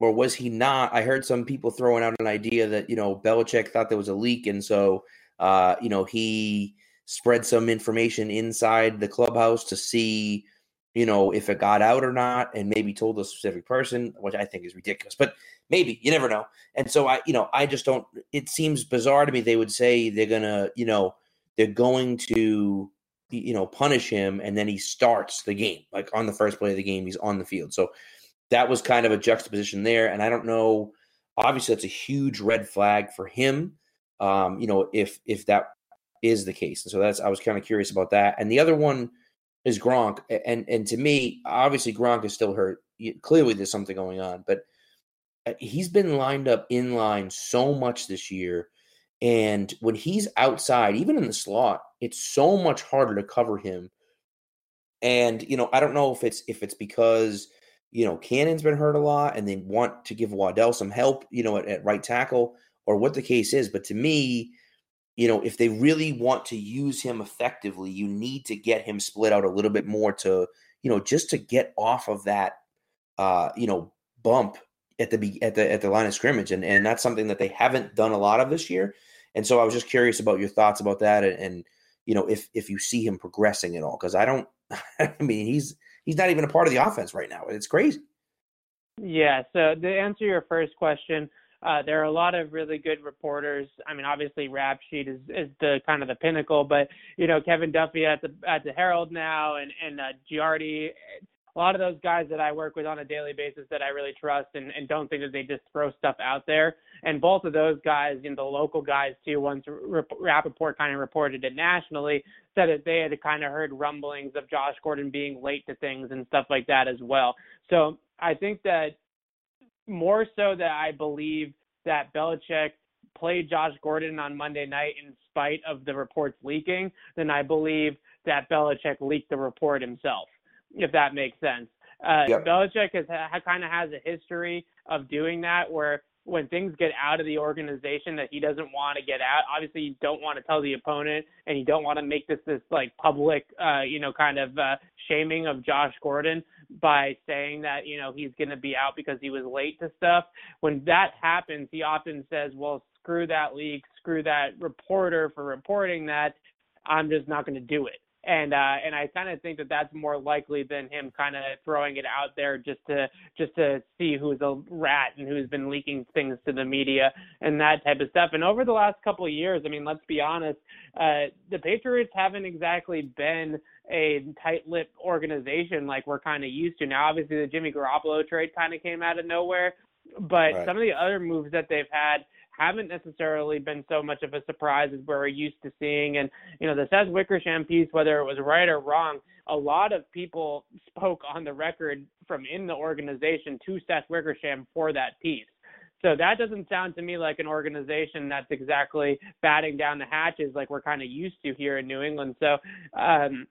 or was he not? I heard some people throwing out an idea that you know Belichick thought there was a leak, and so uh, you know he spread some information inside the clubhouse to see, you know, if it got out or not, and maybe told a specific person, which I think is ridiculous. But maybe you never know. And so I, you know, I just don't. It seems bizarre to me. They would say they're gonna, you know, they're going to, you know, punish him, and then he starts the game like on the first play of the game. He's on the field. So that was kind of a juxtaposition there. And I don't know. Obviously, that's a huge red flag for him. Um, you know, if if that is the case. And so that's I was kind of curious about that. And the other one is Gronk, and and to me, obviously Gronk is still hurt. Clearly, there's something going on, but uh, he's been lined up in line so much this year. And when he's outside, even in the slot, it's so much harder to cover him. And you know, I don't know if it's if it's because you know Cannon's been hurt a lot, and they want to give Waddle some help, you know, at, at right tackle, or what the case is. But to me, you know, if they really want to use him effectively, you need to get him split out a little bit more to, you know, just to get off of that, uh, you know, bump at the at the at the line of scrimmage, and and that's something that they haven't done a lot of this year. And so I was just curious about your thoughts about that, and, and you know, if if you see him progressing at all, because I don't. I mean, he's he's not even a part of the offense right now. It's crazy. Yeah. So to answer your first question, uh, there are a lot of really good reporters. I mean, obviously, Rap Sheet is, is the kind of the pinnacle, but you know, Kevin Duffy at the at the Herald now, and and uh, Giardi, a lot of those guys that I work with on a daily basis that I really trust and, and don't think that they just throw stuff out there. And both of those guys, you know, the local guys too, once Rapoport kind of reported it nationally, said that they had kind of heard rumblings of Josh Gordon being late to things and stuff like that as well. So I think that more so that I believe that Belichick played Josh Gordon on Monday night in spite of the reports leaking than I believe that Belichick leaked the report himself, if that makes sense. Uh, yep. Belichick has ha, kind of has a history of doing that, where when things get out of the organization that he doesn't want to get out, obviously you don't want to tell the opponent, and you don't want to make this this like public, uh, you know, kind of uh, shaming of Josh Gordon by saying that you know he's going to be out because he was late to stuff. When that happens, he often says, "Well, screw that leak, screw that reporter for reporting that. I'm just not going to do it." And uh, and I kind of think that that's more likely than him kind of throwing it out there just to just to see who's a rat and who's been leaking things to the media and that type of stuff. And over the last couple of years, I mean, let's be honest, uh, the Patriots haven't exactly been a tight-lipped organization like we're kind of used to now. Obviously, the Jimmy Garoppolo trade kind of came out of nowhere, but Right. some of the other moves that they've had haven't necessarily been so much of a surprise as we're used to seeing. And you know, the Seth Wickersham piece, whether it was right or wrong, a lot of people spoke on the record from in the organization to Seth Wickersham for that piece. So that doesn't sound to me like an organization that's exactly batting down the hatches like we're kind of used to here in New England. So um,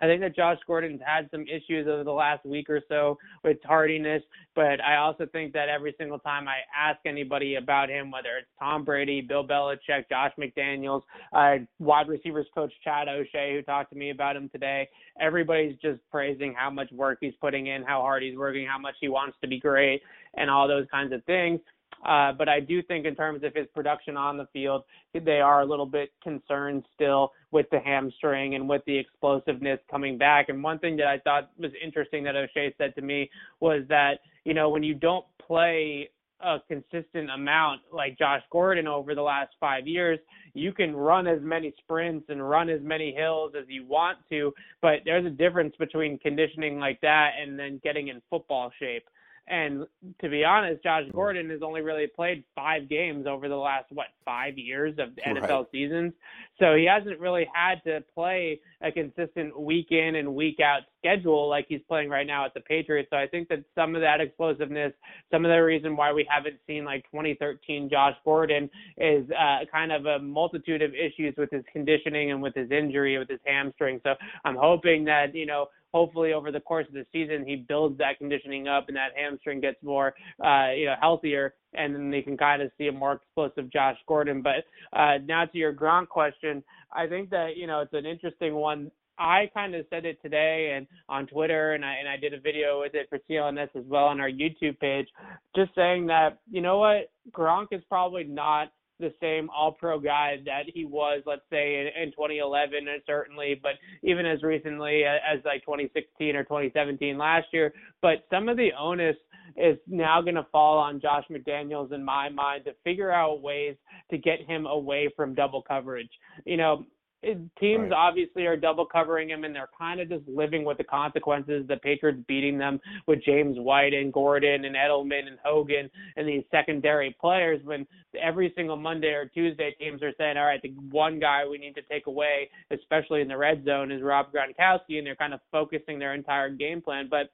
I think that Josh Gordon's had some issues over the last week or so with tardiness, but I also think that every single time I ask anybody about him, whether it's Tom Brady, Bill Belichick, Josh McDaniels, uh, wide receivers coach Chad O'Shea, who talked to me about him today, everybody's just praising how much work he's putting in, how hard he's working, how much he wants to be great, and all those kinds of things. Uh, but I do think in terms of his production on the field, they are a little bit concerned still with the hamstring and with the explosiveness coming back. And one thing that I thought was interesting that O'Shea said to me was that, you know, when you don't play a consistent amount like Josh Gordon over the last five years, you can run as many sprints and run as many hills as you want to, but there's a difference between conditioning like that and then getting in football shape. And to be honest, Josh Gordon has only really played five games over the last what five years of NFL Right. seasons, so he hasn't really had to play a consistent week in and week out schedule like he's playing right now at the Patriots. So I think that some of that explosiveness, some of the reason why we haven't seen like 2013 Josh Gordon is uh, kind of a multitude of issues with his conditioning and with his injury with his hamstring. So I'm hoping that you know hopefully over the course of the season he builds that conditioning up and that hamstring gets more uh you know healthier and then they can kind of see a more explosive Josh Gordon. But uh now to your Gronk question I think that you know it's an interesting one. I kind of said it today and on Twitter and I and I did a video with it for CLNS as well on our YouTube page just saying that you know what Gronk is probably not the same all pro guy that he was, let's say, in, in 2011, and uh, certainly, but even as recently as, as like 2016 or 2017 last year. But some of the onus is now going to fall on Josh McDaniels, in my mind, to figure out ways to get him away from double coverage. You know, teams Right. obviously are double covering him and they're kind of just living with the consequences. The Patriots beating them with James White and Gordon and Edelman and Hogan and these secondary players when every single Monday or Tuesday teams are saying, all right, the one guy we need to take away, especially in the red zone, is Rob Gronkowski, and they're kind of focusing their entire game plan. But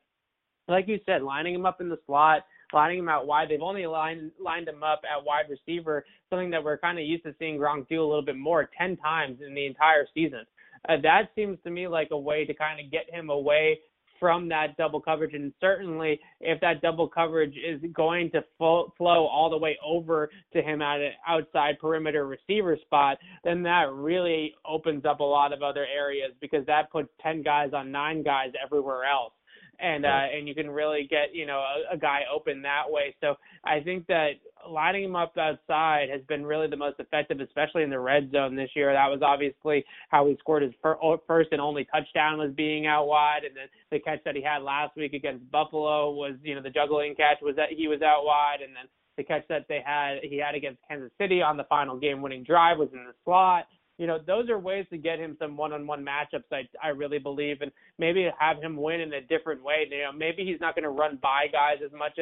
like you said, lining him up in the slot, lining him out wide. They've only lined lined him up at wide receiver, something that we're kind of used to seeing Gronk do a little bit more, ten times in the entire season. Uh, that seems to me like a way to kind of get him away from that double coverage. And certainly, if that double coverage is going to fo- flow all the way over to him at an outside perimeter receiver spot, then that really opens up a lot of other areas because that puts 10 guys on nine guys everywhere else. And uh, and you can really get you know a, a guy open that way. So I think that lining him up outside has been really the most effective, especially in the red zone this year. That was obviously how he scored his fir- first and only touchdown was being out wide, and then the catch that he had last week against Buffalo was, you know, the juggling catch was that he was out wide, and then the catch that they had he had against Kansas City on the final game-winning drive was in the slot. You know, those are ways to get him some one-on-one matchups. I I really believe, and maybe have him win in a different way. You know, maybe he's not going to run by guys as much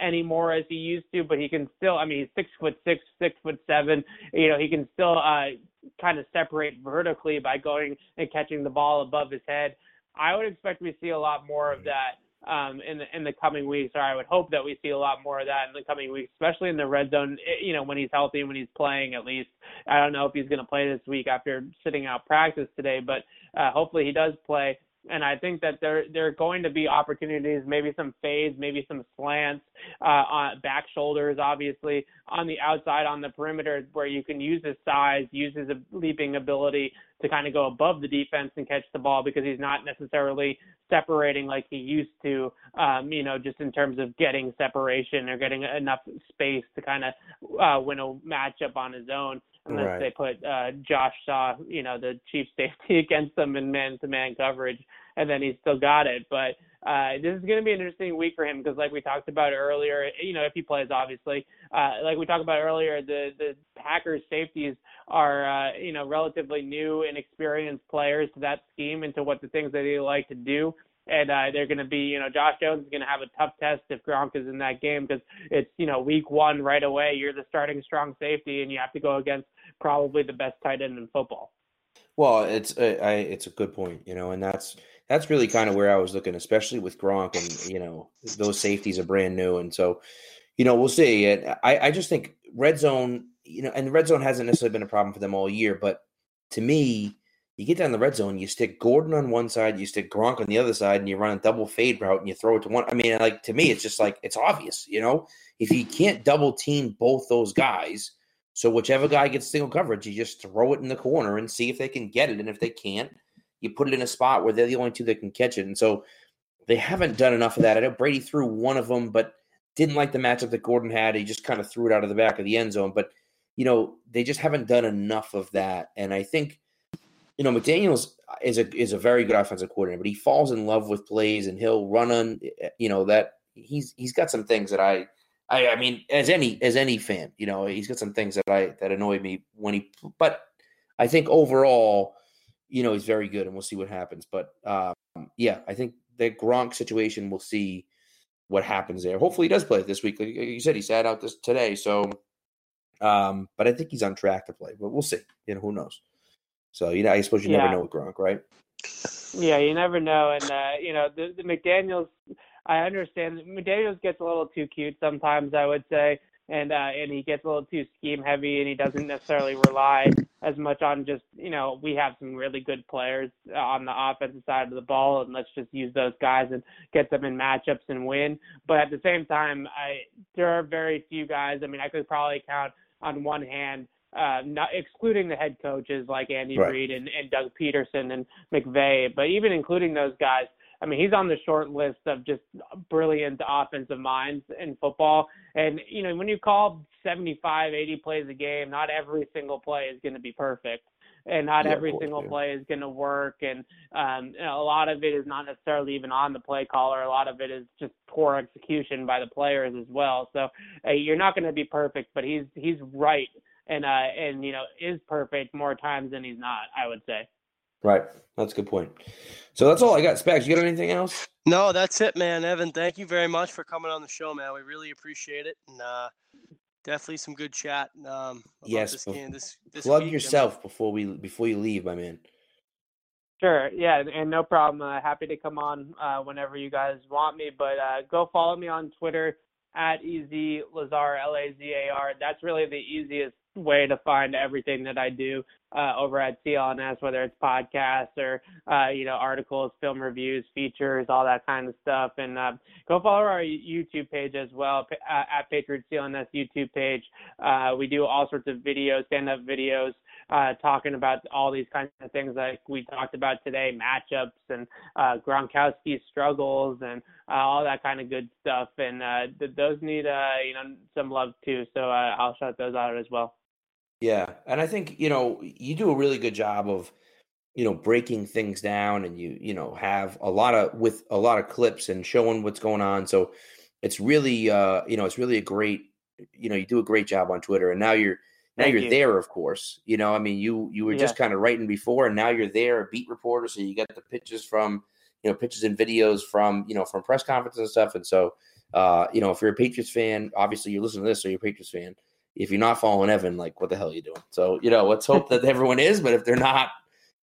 anymore as he used to, but he can still. I mean, he's six foot six, six foot seven. You know, he can still uh, kind of separate vertically by going and catching the ball above his head. I would expect we see a lot more of that um, in the in the coming weeks, or I would hope that we see a lot more of that in the coming weeks, especially in the red zone. eh, You know, when he's healthy, when he's playing, at least. I don't know if he's going to play this week after sitting out practice today, but uh, hopefully he does play. And I think that there there are going to be opportunities, maybe some fades, maybe some slants, uh, on back shoulders, obviously on the outside on the perimeter, where you can use his size, use his leaping ability to kind of go above the defense and catch the ball because he's not necessarily separating like he used to, um, you know, just in terms of getting separation or getting enough space to kind of uh, win a matchup on his own. Unless Right. they put uh, Josh Shaw, you know, the chief safety against them in man-to-man coverage, and then he still got it. But uh, this is going to be an interesting week for him because, like we talked about earlier, you know, if he plays, obviously, uh, like we talked about earlier, the the Packers safeties are, uh, you know, relatively new and experienced players to that scheme and to what the things that they like to do. And uh, they're going to be, you know, Josh Jones is going to have a tough test if Gronk is in that game because it's, you know, week one right away. You're the starting strong safety, and you have to go against probably the best tight end in football. Well, it's a, I, it's a good point, you know, and that's that's really kind of where I was looking, especially with Gronk, and you know those safeties are brand new, and so you know we'll see. And I I just think red zone, you know, and the red zone hasn't necessarily been a problem for them all year, but to me, you get down the red zone, you stick Gordon on one side, you stick Gronk on the other side, and you run a double fade route and you throw it to one. I mean, like to me, it's just like it's obvious, you know, if you can't double team both those guys. So whichever guy gets single coverage, you just throw it in the corner and see if they can get it. And if they can't, you put it in a spot where they're the only two that can catch it. And so they haven't done enough of that. I know Brady threw one of them, but didn't like the matchup that Gordon had. He just kind of threw it out of the back of the end zone. But you know, they just haven't done enough of that. And I think, you know, McDaniels is a is a very good offensive coordinator, but he falls in love with plays and he'll run on, you know, that he's he's got some things that I I, I mean, as any as any fan, you know, he's got some things that I that annoy me when he. But I think overall, you know, he's very good, and we'll see what happens. But um, yeah, I think the Gronk situation, we'll see what happens there. Hopefully, he does play this week. Like you said, he sat out this today, so. Um, but I think he's on track to play, but we'll see. You know, who knows? So you know, I suppose you Yeah. never know with Gronk, right? Yeah, you never know, and uh, you know the, the McDaniel's. I understand McDaniel's gets a little too cute sometimes. I would say, and uh, and he gets a little too scheme heavy, and he doesn't necessarily rely as much on just you know we have some really good players uh, on the offensive side of the ball, and let's just use those guys and get them in matchups and win. But at the same time, I there are very few guys. I mean, I could probably count on one hand uh, not excluding the head coaches like Andy Right. Reid and, and Doug Pederson and McVay, but even including those guys, I mean, he's on the short list of just brilliant offensive minds in football. And, you know, when you call 75, 80 plays a game, not every single play is going to be perfect. And not Yeah, every course, single yeah. play is going to work. And um, you know, a lot of it is not necessarily even on the play caller. A lot of it is just poor execution by the players as well. So uh, you're not going to be perfect, but he's he's right and uh and you know is perfect more times than he's not. I would say. Right. That's a good point. So that's all I got. Specs, you got anything else? No, that's it, man. Evan, thank you very much for coming on the show, man. We really appreciate it, and uh, definitely some good chat. Um, about Yes, this game, this, this Plug week. I mean, yourself before we before you leave, my man. Sure. Yeah, and no problem. Uh, happy to come on uh, whenever you guys want me. But uh, go follow me on Twitter at ez lazar l a z a r. That's really the easiest way to find everything that I do uh, over at CLNS, whether it's podcasts or uh, you know articles, film reviews, features, all that kind of stuff. And uh, go follow our YouTube page as well uh, at Patriot CLNS YouTube page. Uh, we do all sorts of videos, stand-up videos uh, talking about all these kinds of things like we talked about today, matchups and Gronkowski's struggles and all that kind of good stuff. And th- those need you know some love too. So I'll shout those out as well. Yeah, and I think you know you do a really good job of you know breaking things down, and you you know have a lot of with a lot of clips and showing what's going on. So it's really uh you know it's really a great you know you do a great job on Twitter, and now you're now Thank you're you. there, of course. You know, I mean you you were just kind of writing before, and now you're there, a beat reporter, so you get the pictures from you know pictures and videos from you know from press conferences and stuff, and so. Uh, you know, if you're a Patriots fan, obviously you're listening to this, so you're a Patriots fan if you're not following Evan, like what the hell are you doing? So, you know, let's hope that everyone is, but if they're not,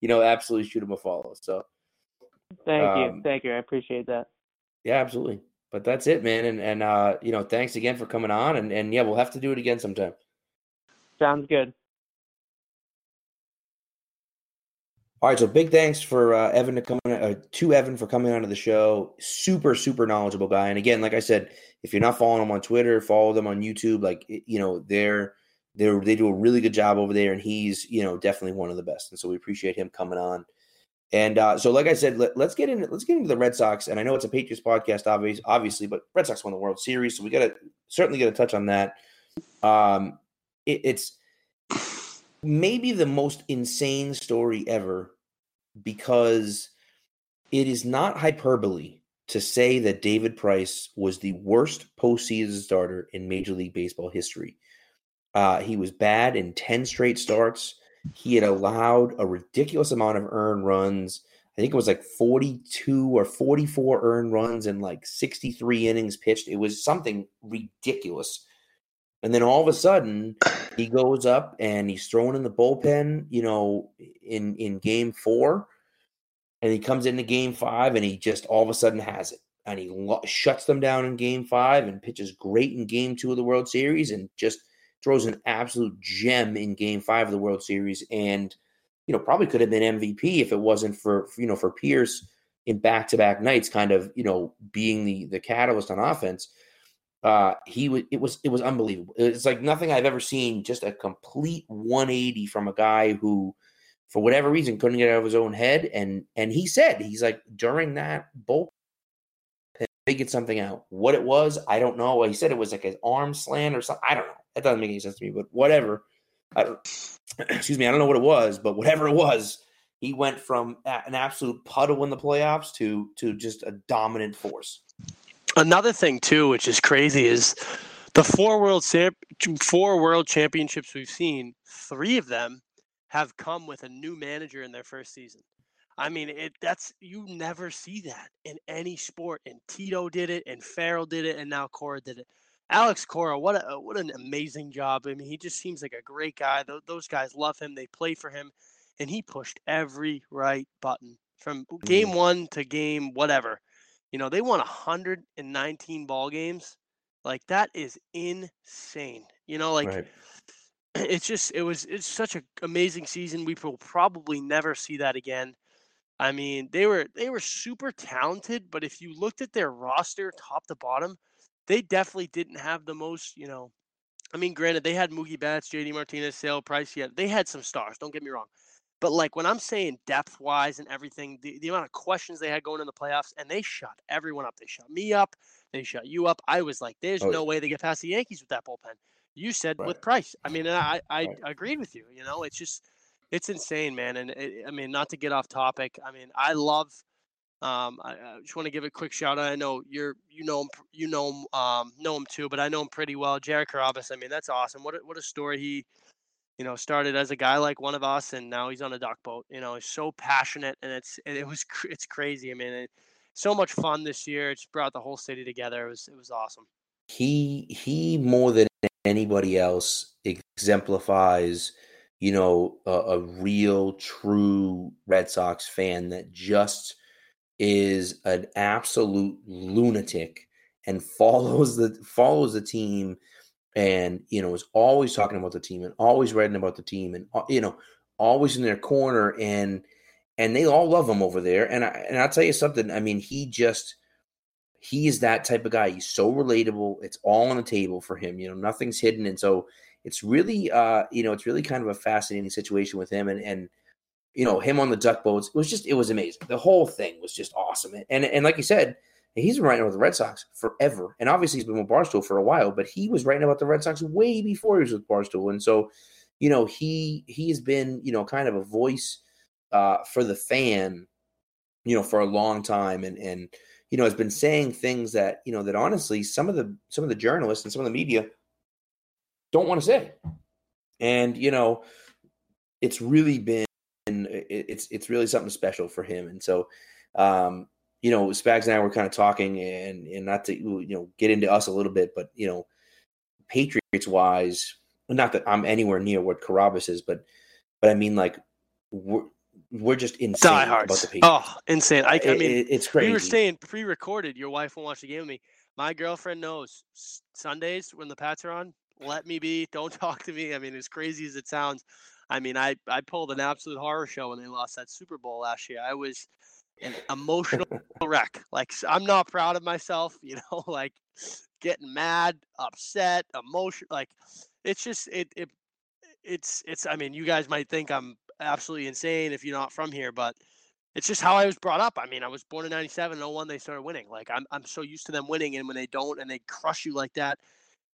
you know, absolutely shoot them a follow. So Thank Um, you, thank you. I appreciate that. yeah, absolutely. But that's it, man. And and uh, you know, thanks again for coming on and, and yeah, we'll have to do it again sometime. Sounds good. All right, so big thanks for uh, Evan to come uh, to Evan for coming onto the show. Super, super knowledgeable guy. And again, like I said, if you're not following him on Twitter, follow them on YouTube. Like you know, they're they're they do a really good job over there, and he's you know definitely one of the best. And so we appreciate him coming on. And uh, so, like I said, let, let's get into let's get into the Red Sox. And I know it's a Patriots podcast, obviously, obviously, but Red Sox won the World Series, so we got to certainly got to touch on that. Um, it, it's maybe the most insane story ever because it is not hyperbole to say that David Price was the worst postseason starter in Major League Baseball history. Uh, he was bad in 10 straight starts. He had allowed a ridiculous amount of earned runs. I think it was like 42 or 44 earned runs and like 63 innings pitched. It was something ridiculous. And then all of a sudden, he goes up and he's thrown in the bullpen, you know, in in game 4 and he comes into game 5 and he just all of a sudden has it. And he lo- shuts them down in game 5 and pitches great in game 2 of the World Series and just throws an absolute gem in game 5 of the World Series and you know, probably could have been MVP if it wasn't for, you know, for Pearce in back to back nights, kind of, you know, being the the catalyst on offense. Uh, he was it was it was unbelievable. It's like nothing I've ever seen. Just a complete 180 from a guy who, for whatever reason, couldn't get out of his own head. And and he said he's like during that bullpen, figured something out. What it was, I don't know. He said it was like an arm slant or something. I don't know. That doesn't make any sense to me. But whatever. Excuse me, I don't know what it was, but whatever it was, he went from an absolute puddle in the playoffs to to just a dominant force. Another thing too, which is crazy, is the four world four world championships we've seen. Three of them have come with a new manager in their first season. I mean, it that's you never see that in any sport. And Tito did it, and Farrell did it, and now Cora did it. Alex Cora, what a what an amazing job! I mean, he just seems like a great guy. Those guys love him. They play for him, and he pushed every right button from game Mm-hmm. one to game whatever. You know, they won 119 ball games. Like that is insane. You know, like right. it's just it was it's such an amazing season. We will probably never see that again. I mean, they were they were super talented, but if you looked at their roster top to bottom, they definitely didn't have the most, you know. I mean, granted, they had Mookie Betts, JD Martinez, Sale Price. Yeah, they had some stars. Don't get me wrong. But like when I'm saying depth wise and everything, the, the amount of questions they had going in the playoffs, and they shut everyone up. They shut me up. They shut you up. I was like, there's Oh, no yeah. way they get past the Yankees with that bullpen. You said with Price. I mean, I I Right. agreed with you. You know, it's just it's insane, man. And it, I mean, not to get off topic. I mean, I love. Um, I, I just want to give a quick shout out. I know you're you know him you know him um know him too, but I know him pretty well. Jared Carrabis. I mean, that's awesome. What a, what a story he you know, started as a guy like one of us, and now he's on a duck boat. You know, he's so passionate, and it's it was it's crazy. I mean, it, so much fun this year. It's brought the whole city together. It was it was awesome. he he more than anybody else exemplifies you know a, a real true red sox fan that just is an absolute lunatic and follows the follows the team and you know is always talking about the team and always writing about the team and uh, you know always in their corner and and they all love him over there and I, and I'll tell you something I mean he just he is that type of guy. He's so relatable. It's all on the table for him. You know, nothing's hidden, and so it's really, uh, you know, it's really kind of a fascinating situation with him, and and you know, him on the duck boats. It was just, it was amazing. The whole thing was just awesome, and and like you said, he's been writing about the Red Sox forever, and obviously he's been with Barstool for a while, but he was writing about the Red Sox way before he was with Barstool, and so, you know, he he has been, you know, kind of a voice uh, for the fan, you know, for a long time, and and you know, has been saying things that, you know, that honestly some of the some of the journalists and some of the media don't want to say. And, you know, it's really been it's it's really something special for him. And so um, you know, Spags and I were kind of talking and and not to you know get into us a little bit, but you know, Patriots wise, not that I'm anywhere near what Carrabis is, but but I mean like we're we're just insane about the Patriots. Oh, insane. I, I mean, it- it's crazy. we were saying pre-recorded. Your wife won't watch the game with me. My girlfriend knows Sundays when the Pats are on. Let me be. Don't talk to me. I mean, as crazy as it sounds, I mean, I I pulled an absolute horror show when they lost that Super Bowl last year. I was an emotional wreck. Like I'm not proud of myself. You know, like getting mad, upset, emotion. Like it's just it it it's it's. I mean, you guys might think I'm absolutely insane if you're not from here, but it's just how I was brought up. I mean, I was born in 97, and 01, they started winning. Like I'm I'm so used to them winning and when they don't and they crush you like that,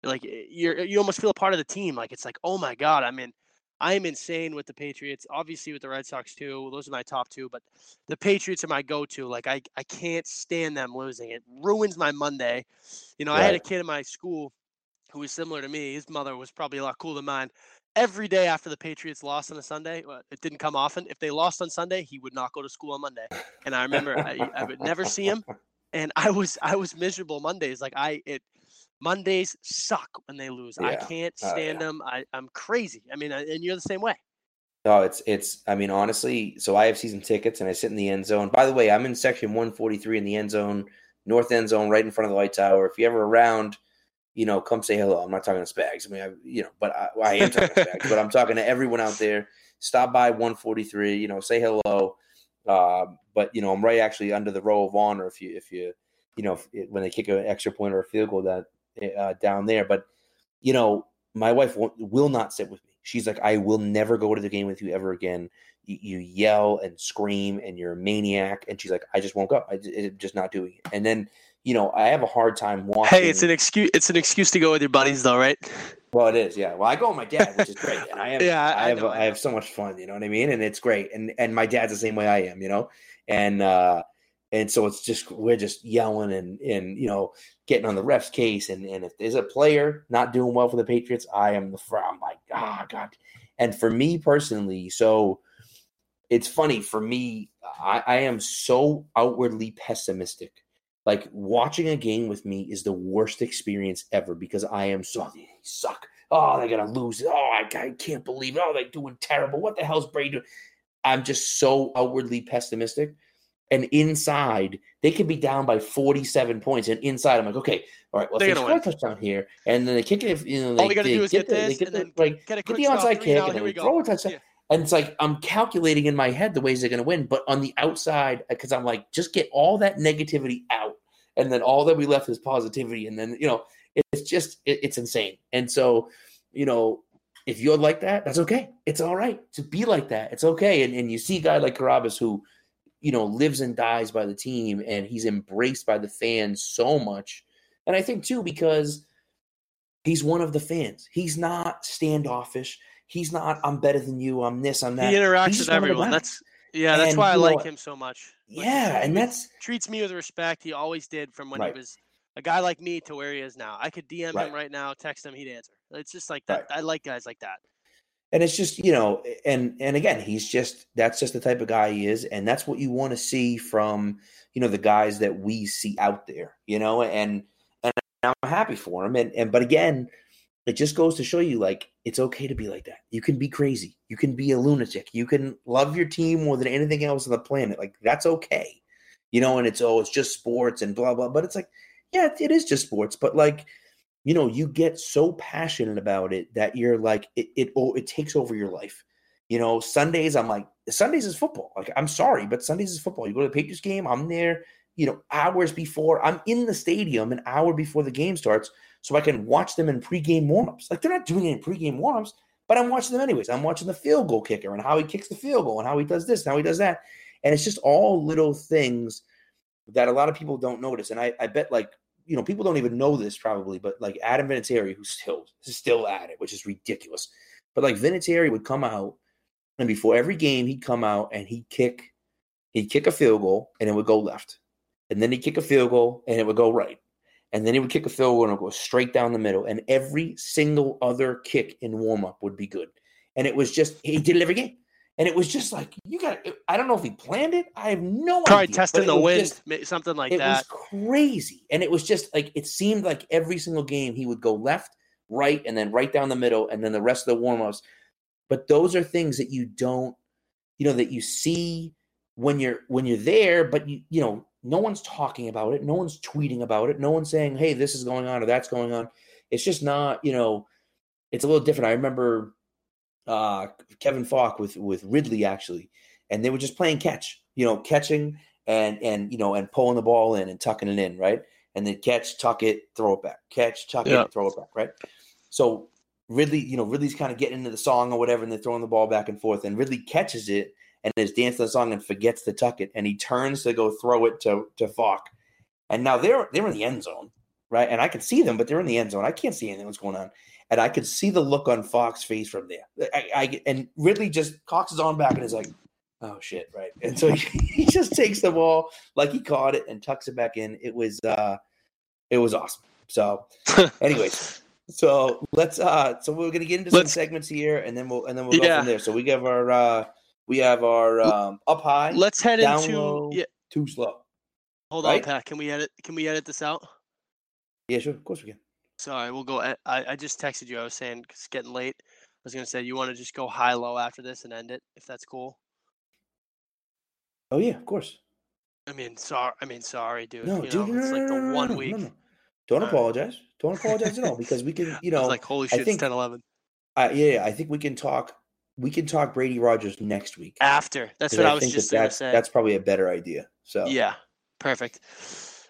like eh, you're you almost feel a part of the team. Like it's like, "Oh my god." I mean, I am insane with the Patriots. Obviously with the Red Sox too. Those are my top two, but the Patriots are my go-to. Like I, I can't stand them losing. It ruins my Monday. You know, I had a kid in my school who was similar to me. His mother was probably a lot cooler than mine. Every day after the Patriots lost on a Sunday, well, it didn't come often. If they lost on Sunday, he would not go to school on Monday. And I remember I, I would never see him, and I was I was miserable Mondays. Like I it Mondays suck when they lose. I can't Oh, stand yeah. them. I, I'm crazy. I mean, I- and you're the same way. No, it's it's. I mean, honestly, so I have season tickets, and I sit in the end zone. By the way, I'm in section 143 in the end zone, north end zone, right in front of the light tower. If you're ever around, you know, come say hello. I'm not talking to Spags. I mean, I, you know, but I, I am talking to Spags. But I'm talking to everyone out there. Stop by 143. You know, say hello. Um, but you know, I'm right actually under the row of honor. If you if you you know if, when they kick an extra point or a field goal that uh, down there, but you know, my wife won't, will not sit with me. She's like, I will never go to the game with you ever again. You, you yell and scream and you're a maniac. And she's like, I just won't go. I, am just not doing it. And then, you know, I have a hard time watching. Hey, it's an excuse. It's an excuse to go with your buddies, though, right? Well, it is, yeah. Well, I go with my dad, which is great, and I have, Yeah, I- I, I have, know, I, I have so much fun. You know what I mean? And it's great, and and my dad's the same way I am, you know, and uh, and so it's just we're just yelling and and you know getting on the ref's case, and and if there's a player not doing well for the Patriots, I am the I'm like, ah, God. And for me personally, so it's funny for me. I, I am so outwardly pessimistic like watching a game with me is the worst experience ever because I am so they suck. Oh, they're gonna lose. Oh, I, I can't believe it. Oh, they're doing terrible. What the hell's Brady doing? I'm just so outwardly pessimistic. And inside, they could be down by 47 points. And inside, I'm like, okay, all right, well, They're gonna score a win. touchdown here, and then they kick it, you know, they, All we gotta they do is get get the, they get and the, then like, Get get the onside kick, now, and then throw a touchdown. Yeah. And it's like I'm calculating in my head the ways they're going to win, but on the outside, uh, because I'm like, just get all that negativity out, and then all that we left is positivity, and then you know, it's just it, it's insane. And so, you know, if you're like that, that's okay. It's all right to be like that. It's okay. And and you see a guy like Carrabis who, you know, lives and dies by the team, and he's embraced by the fans so much. And I think too because he's one of the fans. He's not standoffish. He's not. I'm better than you. I'm this. I'm that. He interacts with just one of the everyone. That's yeah. That's And, why I you know, like him so much. Like, yeah, and that's treats me with respect. He always did from when Right. he was a guy like me to where he is now. I could DM Right. him right now, text him, he'd answer. It's just like that. Right. I like guys like that. And it's just you know and and again he's just that's just the type of guy he is. And that's what you want to see from you know the guys that we see out there you know and and i'm happy for him. And and but again it just goes to show you like it's okay to be like that. You can be crazy. You can be a lunatic. You can love your team more than anything else on the planet. Like that's okay. You know and it's oh it's just sports and blah blah. But it's like yeah it is just sports. But like you know you get so passionate about it that you're like it it, oh, it takes over your life. You know sundays i'm like sundays is football. Like i'm sorry but sundays is football. You go to the patriots game i'm there you know hours before i'm in the stadium an hour before the game starts so i can watch them in pregame warmups. Like they're not doing in pregame warmups but i'm watching them anyways. I'm watching the field goal kicker and how he kicks the field goal and how he does this and how he does that. And it's just all little things that a lot of people don't notice. And i, I bet like you know, people don't even know this probably, but like Adam Vinatieri, who's still still at it, which is ridiculous. But like Vinatieri would come out, and before every game, he'd come out and he'd kick, he'd kick a field goal, and it would go left, and then he'd kick a field goal, and it would go right, and then he would kick a field goal and it would go straight down the middle, and every single other kick in warm up would be good, and it was just he did it every game, and it was just like you got. I don't know if he planned it. I have no Probably idea. testing the wind, just- something like it that. It was crazy. And it was just like it seemed like every single game he would go left, right, and then right down the middle, and then the rest of the warm-ups. But those are things that you don't, you know, that you see when you're when you're there, but you you know, no one's talking about it, no one's tweeting about it, no one's saying, Hey, this is going on or that's going on. It's just not, you know, it's a little different. I remember uh Kevin Faulk with with Ridley actually, and they were just playing catch, you know, catching and and you know and pulling the ball in and tucking it in, right? And then catch, tuck it, throw it back, catch, tuck Yeah. it, throw it back, right? So Ridley, you know, Ridley's kind of getting into the song or whatever, and they're throwing the ball back and forth, and Ridley catches it and is dancing the song and forgets to tuck it, and he turns to go throw it to to Faulk, and now they're they're in the end zone, right? And I can see them, but they're in the end zone. I can't see anything what's going on. And I could see the look on Faulk's face from there. I, I and Ridley just cocks his arm back and is like, "Oh shit!" Right, and so he, he just takes the ball like he caught it and tucks it back in. It was uh, it was awesome. So, anyways, so let's uh, so we're gonna get into Let's- some segments here, and then we'll and then we'll go Yeah. from there. So we have our uh, we have our um, up high, Let's head into low. yeah. too slow. Hold right? on, Pat. Can we edit? Can we edit this out? Yeah, sure, of course we can. Sorry, we'll go. I I just texted you. I was saying 'cause it's getting late. I was gonna say you want to just go high low after this and end it if that's cool. Oh yeah, of course. I mean, sorry. I mean, sorry, dude. No, you dude, know, no, it's like the no, one no, week. Don't right. apologize. Don't apologize at all because we can, you I was know, like, holy I shit, think- it's 10 11. uh, yeah, yeah, I think we can talk. We can talk Brady Rodgers next week. After. that's what I, was think just that to that's, say. That's probably a better idea. So Yeah, perfect.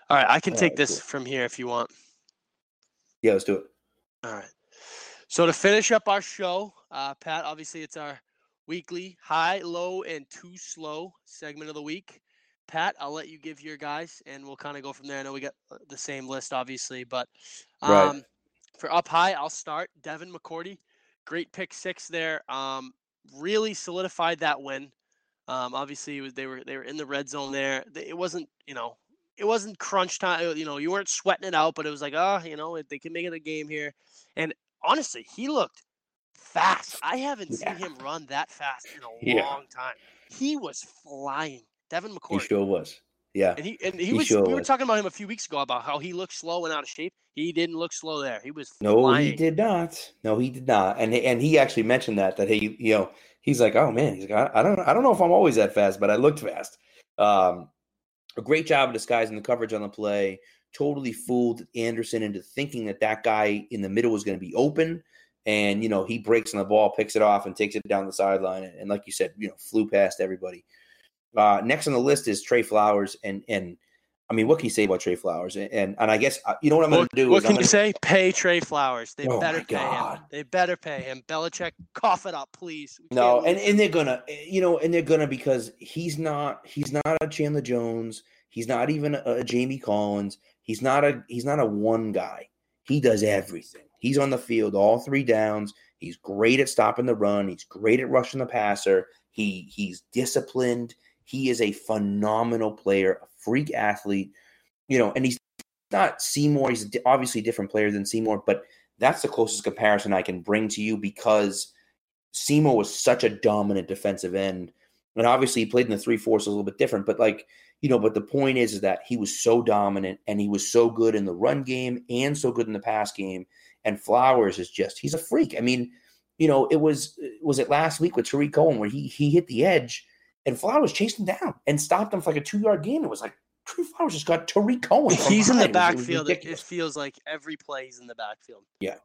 All right, I can All take right, this cool. from here if you want. Yeah, let's do it. All right. So to finish up our show, uh, Pat, obviously it's our weekly high, low, and too slow segment of the week. Pat, I'll let you give your guys, and we'll kind of go from there. I know we got uh, the same list, obviously, but Right. um, for up high, I'll start Devin McCourty. Great pick six there. Um, really solidified that win. Um, obviously, was, they were they were in the red zone there. It wasn't you know it wasn't crunch time. You know you weren't sweating it out, but it was like oh you know they can make it a game here. And honestly, he looked fast. I haven't Yeah. seen him run that fast in a Yeah. long time. He was flying. Devin McCourty. He sure was. Yeah. And he and he, He was. sure we were was. talking about him a few weeks ago about how he looked slow and out of shape. He didn't look slow there. He was No, flying. he did not. No, he did not. And and he actually mentioned that that he, you know, he's like, oh man, he's like, I, I don't, I don't know if I'm always that fast, but I looked fast. Um, a great job of disguising the coverage on the play. Totally fooled Anderson into thinking that that guy in the middle was going to be open, and you know he breaks on the ball, picks it off, and takes it down the sideline. And, and like you said, you know, flew past everybody. Uh, next on the list is Trey Flowers, and and I mean, what can you say about Trey Flowers? And and, and I guess uh, you know what I'm going to do. what can gonna- you say? Pay Trey Flowers. They Oh better pay him. They better pay him. Belichick, cough it up, please. We No, and, and they're gonna, eh, you know, and they're gonna because he's not he's not a Chandler Jones. He's not even a, a Jamie Collins. He's not a he's not a one guy. He does everything. He's on the field all three downs. He's great at stopping the run. He's great at rushing the passer. He he's disciplined. He is a phenomenal player, a freak athlete. You know, and he's not Seymour. He's obviously a different player than Seymour, but that's the closest comparison I can bring to you because Seymour was such a dominant defensive end. And obviously he played in the three four, so a little bit different. But like, you know, but the point is, is that he was so dominant and he was so good in the run game and so good in the pass game. And Flowers is just he's a freak. I mean, you know, it was was it last week with Tarik Cohen where he he hit the edge and Flowers chased him down and stopped him for like a two yard gain. It was like Tariq Flowers just got Tarik Cohen. He's in the behind. It was backfield. It, it feels like every play he's in the backfield. Yeah,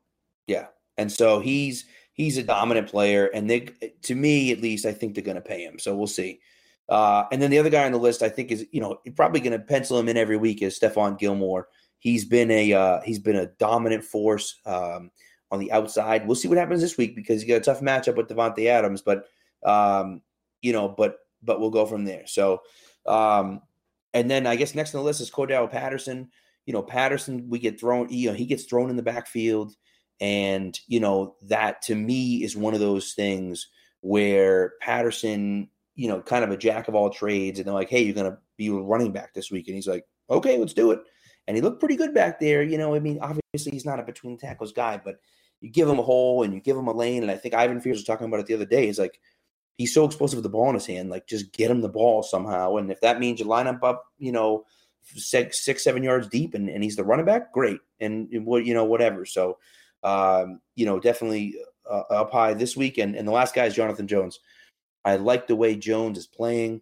yeah, and so he's he's a dominant player, and they, to me at least, I think they're going to pay him. So we'll see. Uh, and then the other guy on the list, I think, is you know you're probably going to pencil him in every week is Stephon Gilmore. He's been a uh, he's been a dominant force um, on the outside. We'll see what happens this week because he got a tough matchup with Davante Adams, but um, you know, but but we'll go from there. So, um, and then I guess next on the list is Cordarrelle Patterson. You know, Patterson, we get thrown. You know, he gets thrown in the backfield. And, you know, that to me is one of those things where Patterson, you know, kind of a jack of all trades. And they're like, hey, you're going to be running back this week. And he's like, okay, let's do it. And he looked pretty good back there. You know, I mean, obviously he's not a between tackles guy, but you give him a hole and you give him a lane. And I think Ivan Fears was talking about it the other day. He's like, he's so explosive with the ball in his hand. Like, just get him the ball somehow. And if that means you line him up, you know, six, six, seven yards deep, and, and he's the running back, great. And, what you know, whatever. So, um, you know, definitely uh, up high this week. And, and the last guy is Jonathan Jones. I like the way Jones is playing.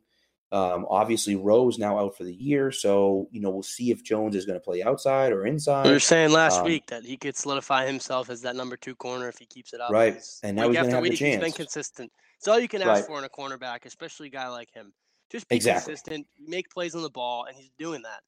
Um, obviously, Rowe's now out for the year, so you know we'll see if Jones is going to play outside or inside. We were saying last um, week that he could solidify himself as that number two corner if he keeps it up. Right, He's- and now week he's after have the week, He's been consistent. It's all you can ask Right. for in a cornerback, especially a guy like him. Just be Exactly. consistent, make plays on the ball, and he's doing that.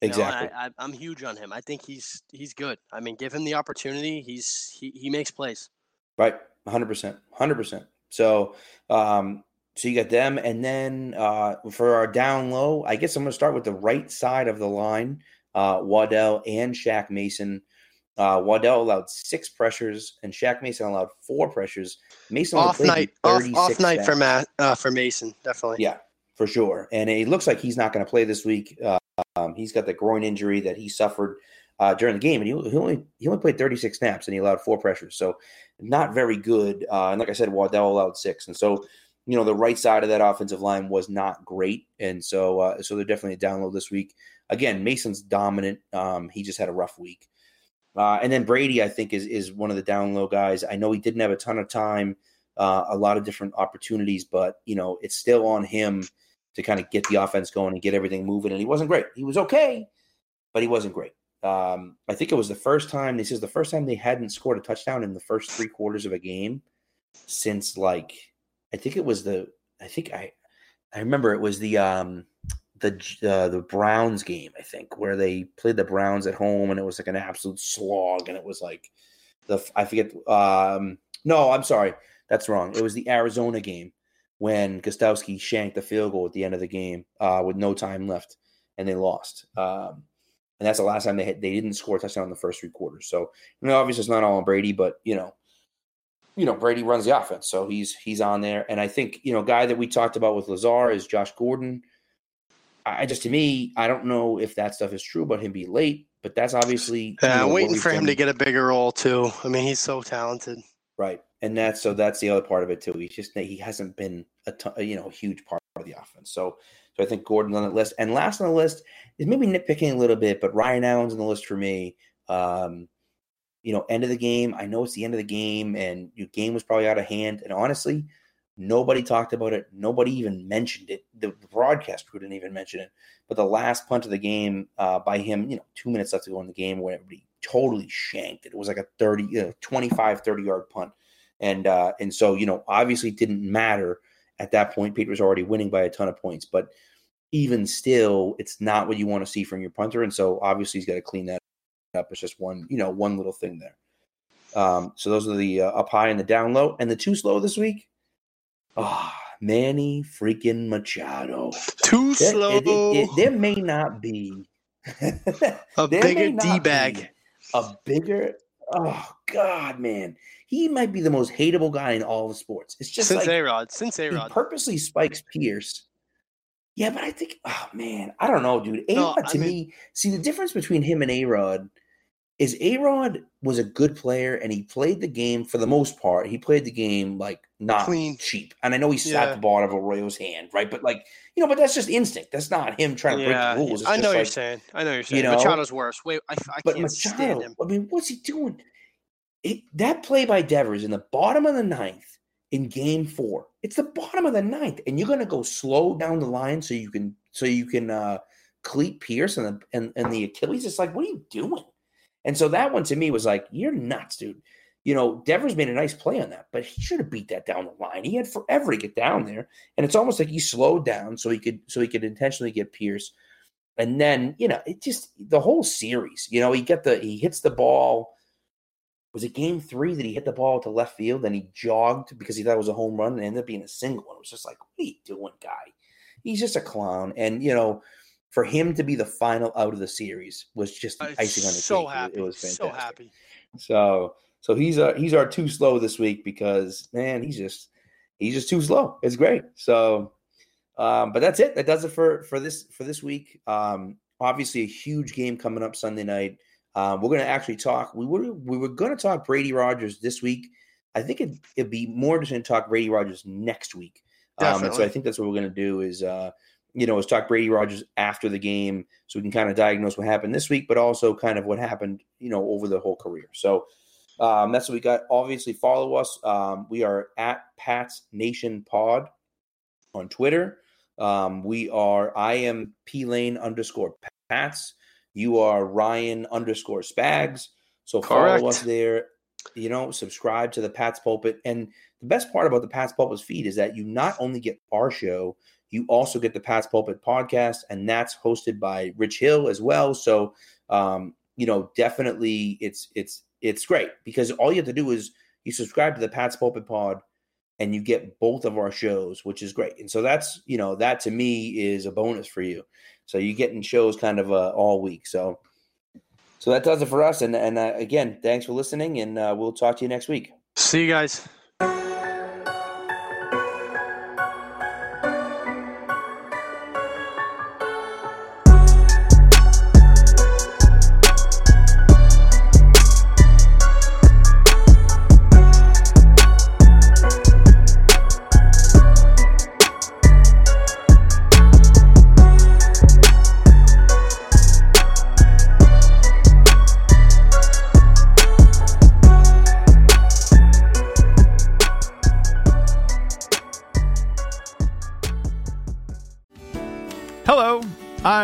You know, Exactly. I, I, I'm huge on him. I think he's he's good. I mean, give him the opportunity. He's he, he makes plays. Right, hundred percent, hundred percent. So, um, so you got them, and then uh, for our down low, I guess I'm going to start with the right side of the line. Uh, Waddle and Shaq Mason. Uh, Waddle allowed six pressures, and Shaq Mason allowed four pressures. Mason off night, off, off night for. Matt, uh, for Mason, definitely. Yeah, for sure. And it looks like he's not going to play this week. Uh, um, he's got the groin injury that he suffered uh, during the game, and he, he only he only played 36 snaps, and he allowed four pressures, so not very good. Uh, and like I said, Waddle allowed six, and so you know the right side of that offensive line was not great, and so uh, so they're definitely a download this week. Again, Mason's dominant. Um, he just had a rough week. Uh, and then Brady, I think, is is one of the down low guys. I know he didn't have a ton of time, uh, a lot of different opportunities, but you know it's still on him to kind of get the offense going and get everything moving. And he wasn't great. He was okay, but he wasn't great. Um, I think it was the first time. This is the first time they hadn't scored a touchdown in the first three quarters of a game since like I think it was the I think I I remember it was the um the uh, the Browns game, I think, where they played the Browns at home, and it was like an absolute slog, and it was like the I forget. Um, no, I'm sorry, that's wrong. It was the Arizona game when Gostkowski shanked the field goal at the end of the game uh, with no time left, and they lost. Um, and that's the last time they had, they didn't score a touchdown in the first three quarters. So, obviously it's not all on Brady, but you know, you know, Brady runs the offense, so he's he's on there. And I think you know, guy that we talked about with Lazar is Josh Gordon. I just to me, I don't know if that stuff is true about him being late, but that's obviously Yeah, you know, I'm waiting for him to get a bigger role too. I mean, he's so talented. right, and that's so that's the other part of it too. He's just he hasn't been a ton, you know a huge part of the offense. So so I think Gordon's on the list, and last on the list is maybe nitpicking a little bit, but Ryan Allen's on the list for me. Um, you know, end of the game. I know it's the end of the game, and your game was probably out of hand. And honestly, nobody talked about it. Nobody even mentioned it. The, broadcast crew didn't even mention it. But the last punt of the game uh, by him, you know, two minutes left to go in the game, where everybody totally shanked it. It was like a 30, you know, 25, 30 yard punt. And uh, and so, you know, obviously it didn't matter at that point. Peter was already winning by a ton of points. But even still, it's not what you want to see from your punter. And so obviously he's got to clean that up. It's just one, you know, one little thing there. Um, so those are the uh, up high and the down low. And the two slow this week, ah, Manny freaking Machado. Too There, slow. it- it- it- there may not be a bigger D bag. a bigger. Oh God, man, he might be the most hateable guy in all of sports. It's just Since like A Rod. Since A he Rod. purposely spikes Pearce. Yeah, but I think, oh man, I don't know, dude. A Rod No, to mean- me, see the difference between him and A Rod is A Rod was a good player and he played the game for the most part. He played the game like not Clean. cheap. And I know he slapped Yeah. the ball out of Arroyo's hand, right? But like, you know, but that's just instinct. That's not him trying to yeah, break the rules. It's I know what you're like- saying. I know you're saying. know? Machado's worse. Wait, I, I but can't stand Machado, him. I mean, what's he doing? It, that play by Devers in the bottom of the ninth in game four. It's the bottom of the ninth, and you're gonna go slow down the line so you can so you can uh cleat Pearce and the and, and the Achilles. It's like, what are you doing? And so that one to me was like, you're nuts, dude. You know, Devers made a nice play on that, but he should have beat that down the line. He had forever to get down there, and it's almost like he slowed down so he could so he could intentionally get Pearce. And then you know, it just the whole series. You know, he get the he hits the ball. Was it game three that he hit the ball to left field and he jogged because he thought it was a home run and ended up being a single? And it was just like, what are you doing, guy? He's just a clown. And you know, for him to be the final out of the series was just the icing on the so cake. It- happy. It was so happy. So so he's uh he's our too slow this week because man he's just he's just too slow. It's great. So um but that's it. That does it for for this for this week. Um obviously a huge game coming up Sunday night. Um, we're going to actually talk. We were we were going to talk Brady Rodgers this week. I think it, it'd be more interesting to talk Brady Rodgers next week. Um, and so I think that's what we're going to do is uh, you know is talk Brady Rodgers after the game so we can kind of diagnose what happened this week, but also kind of what happened you know over the whole career. So um, that's what we got. Obviously, follow us. Um, we are at Pat's Nation Pod on Twitter. Um, we are I am P Lane underscore Pats. You are Ryan underscore Spags. So follow us there. You know, subscribe to the Pats Pulpit. And the best part about the Pats Pulpit feed is that you not only get our show, you also get the Pats Pulpit podcast, and that's hosted by Rich Hill as well. So, um, you know, definitely it's it's it's great because all you have to do is you subscribe to the Pats Pulpit Pod, and you get both of our shows, which is great. And so that's you know that to me is a bonus for you. So you're getting shows kind of uh, all week. So So that does it for us. And and uh, again, thanks for listening, and uh, we'll talk to you next week. See you guys.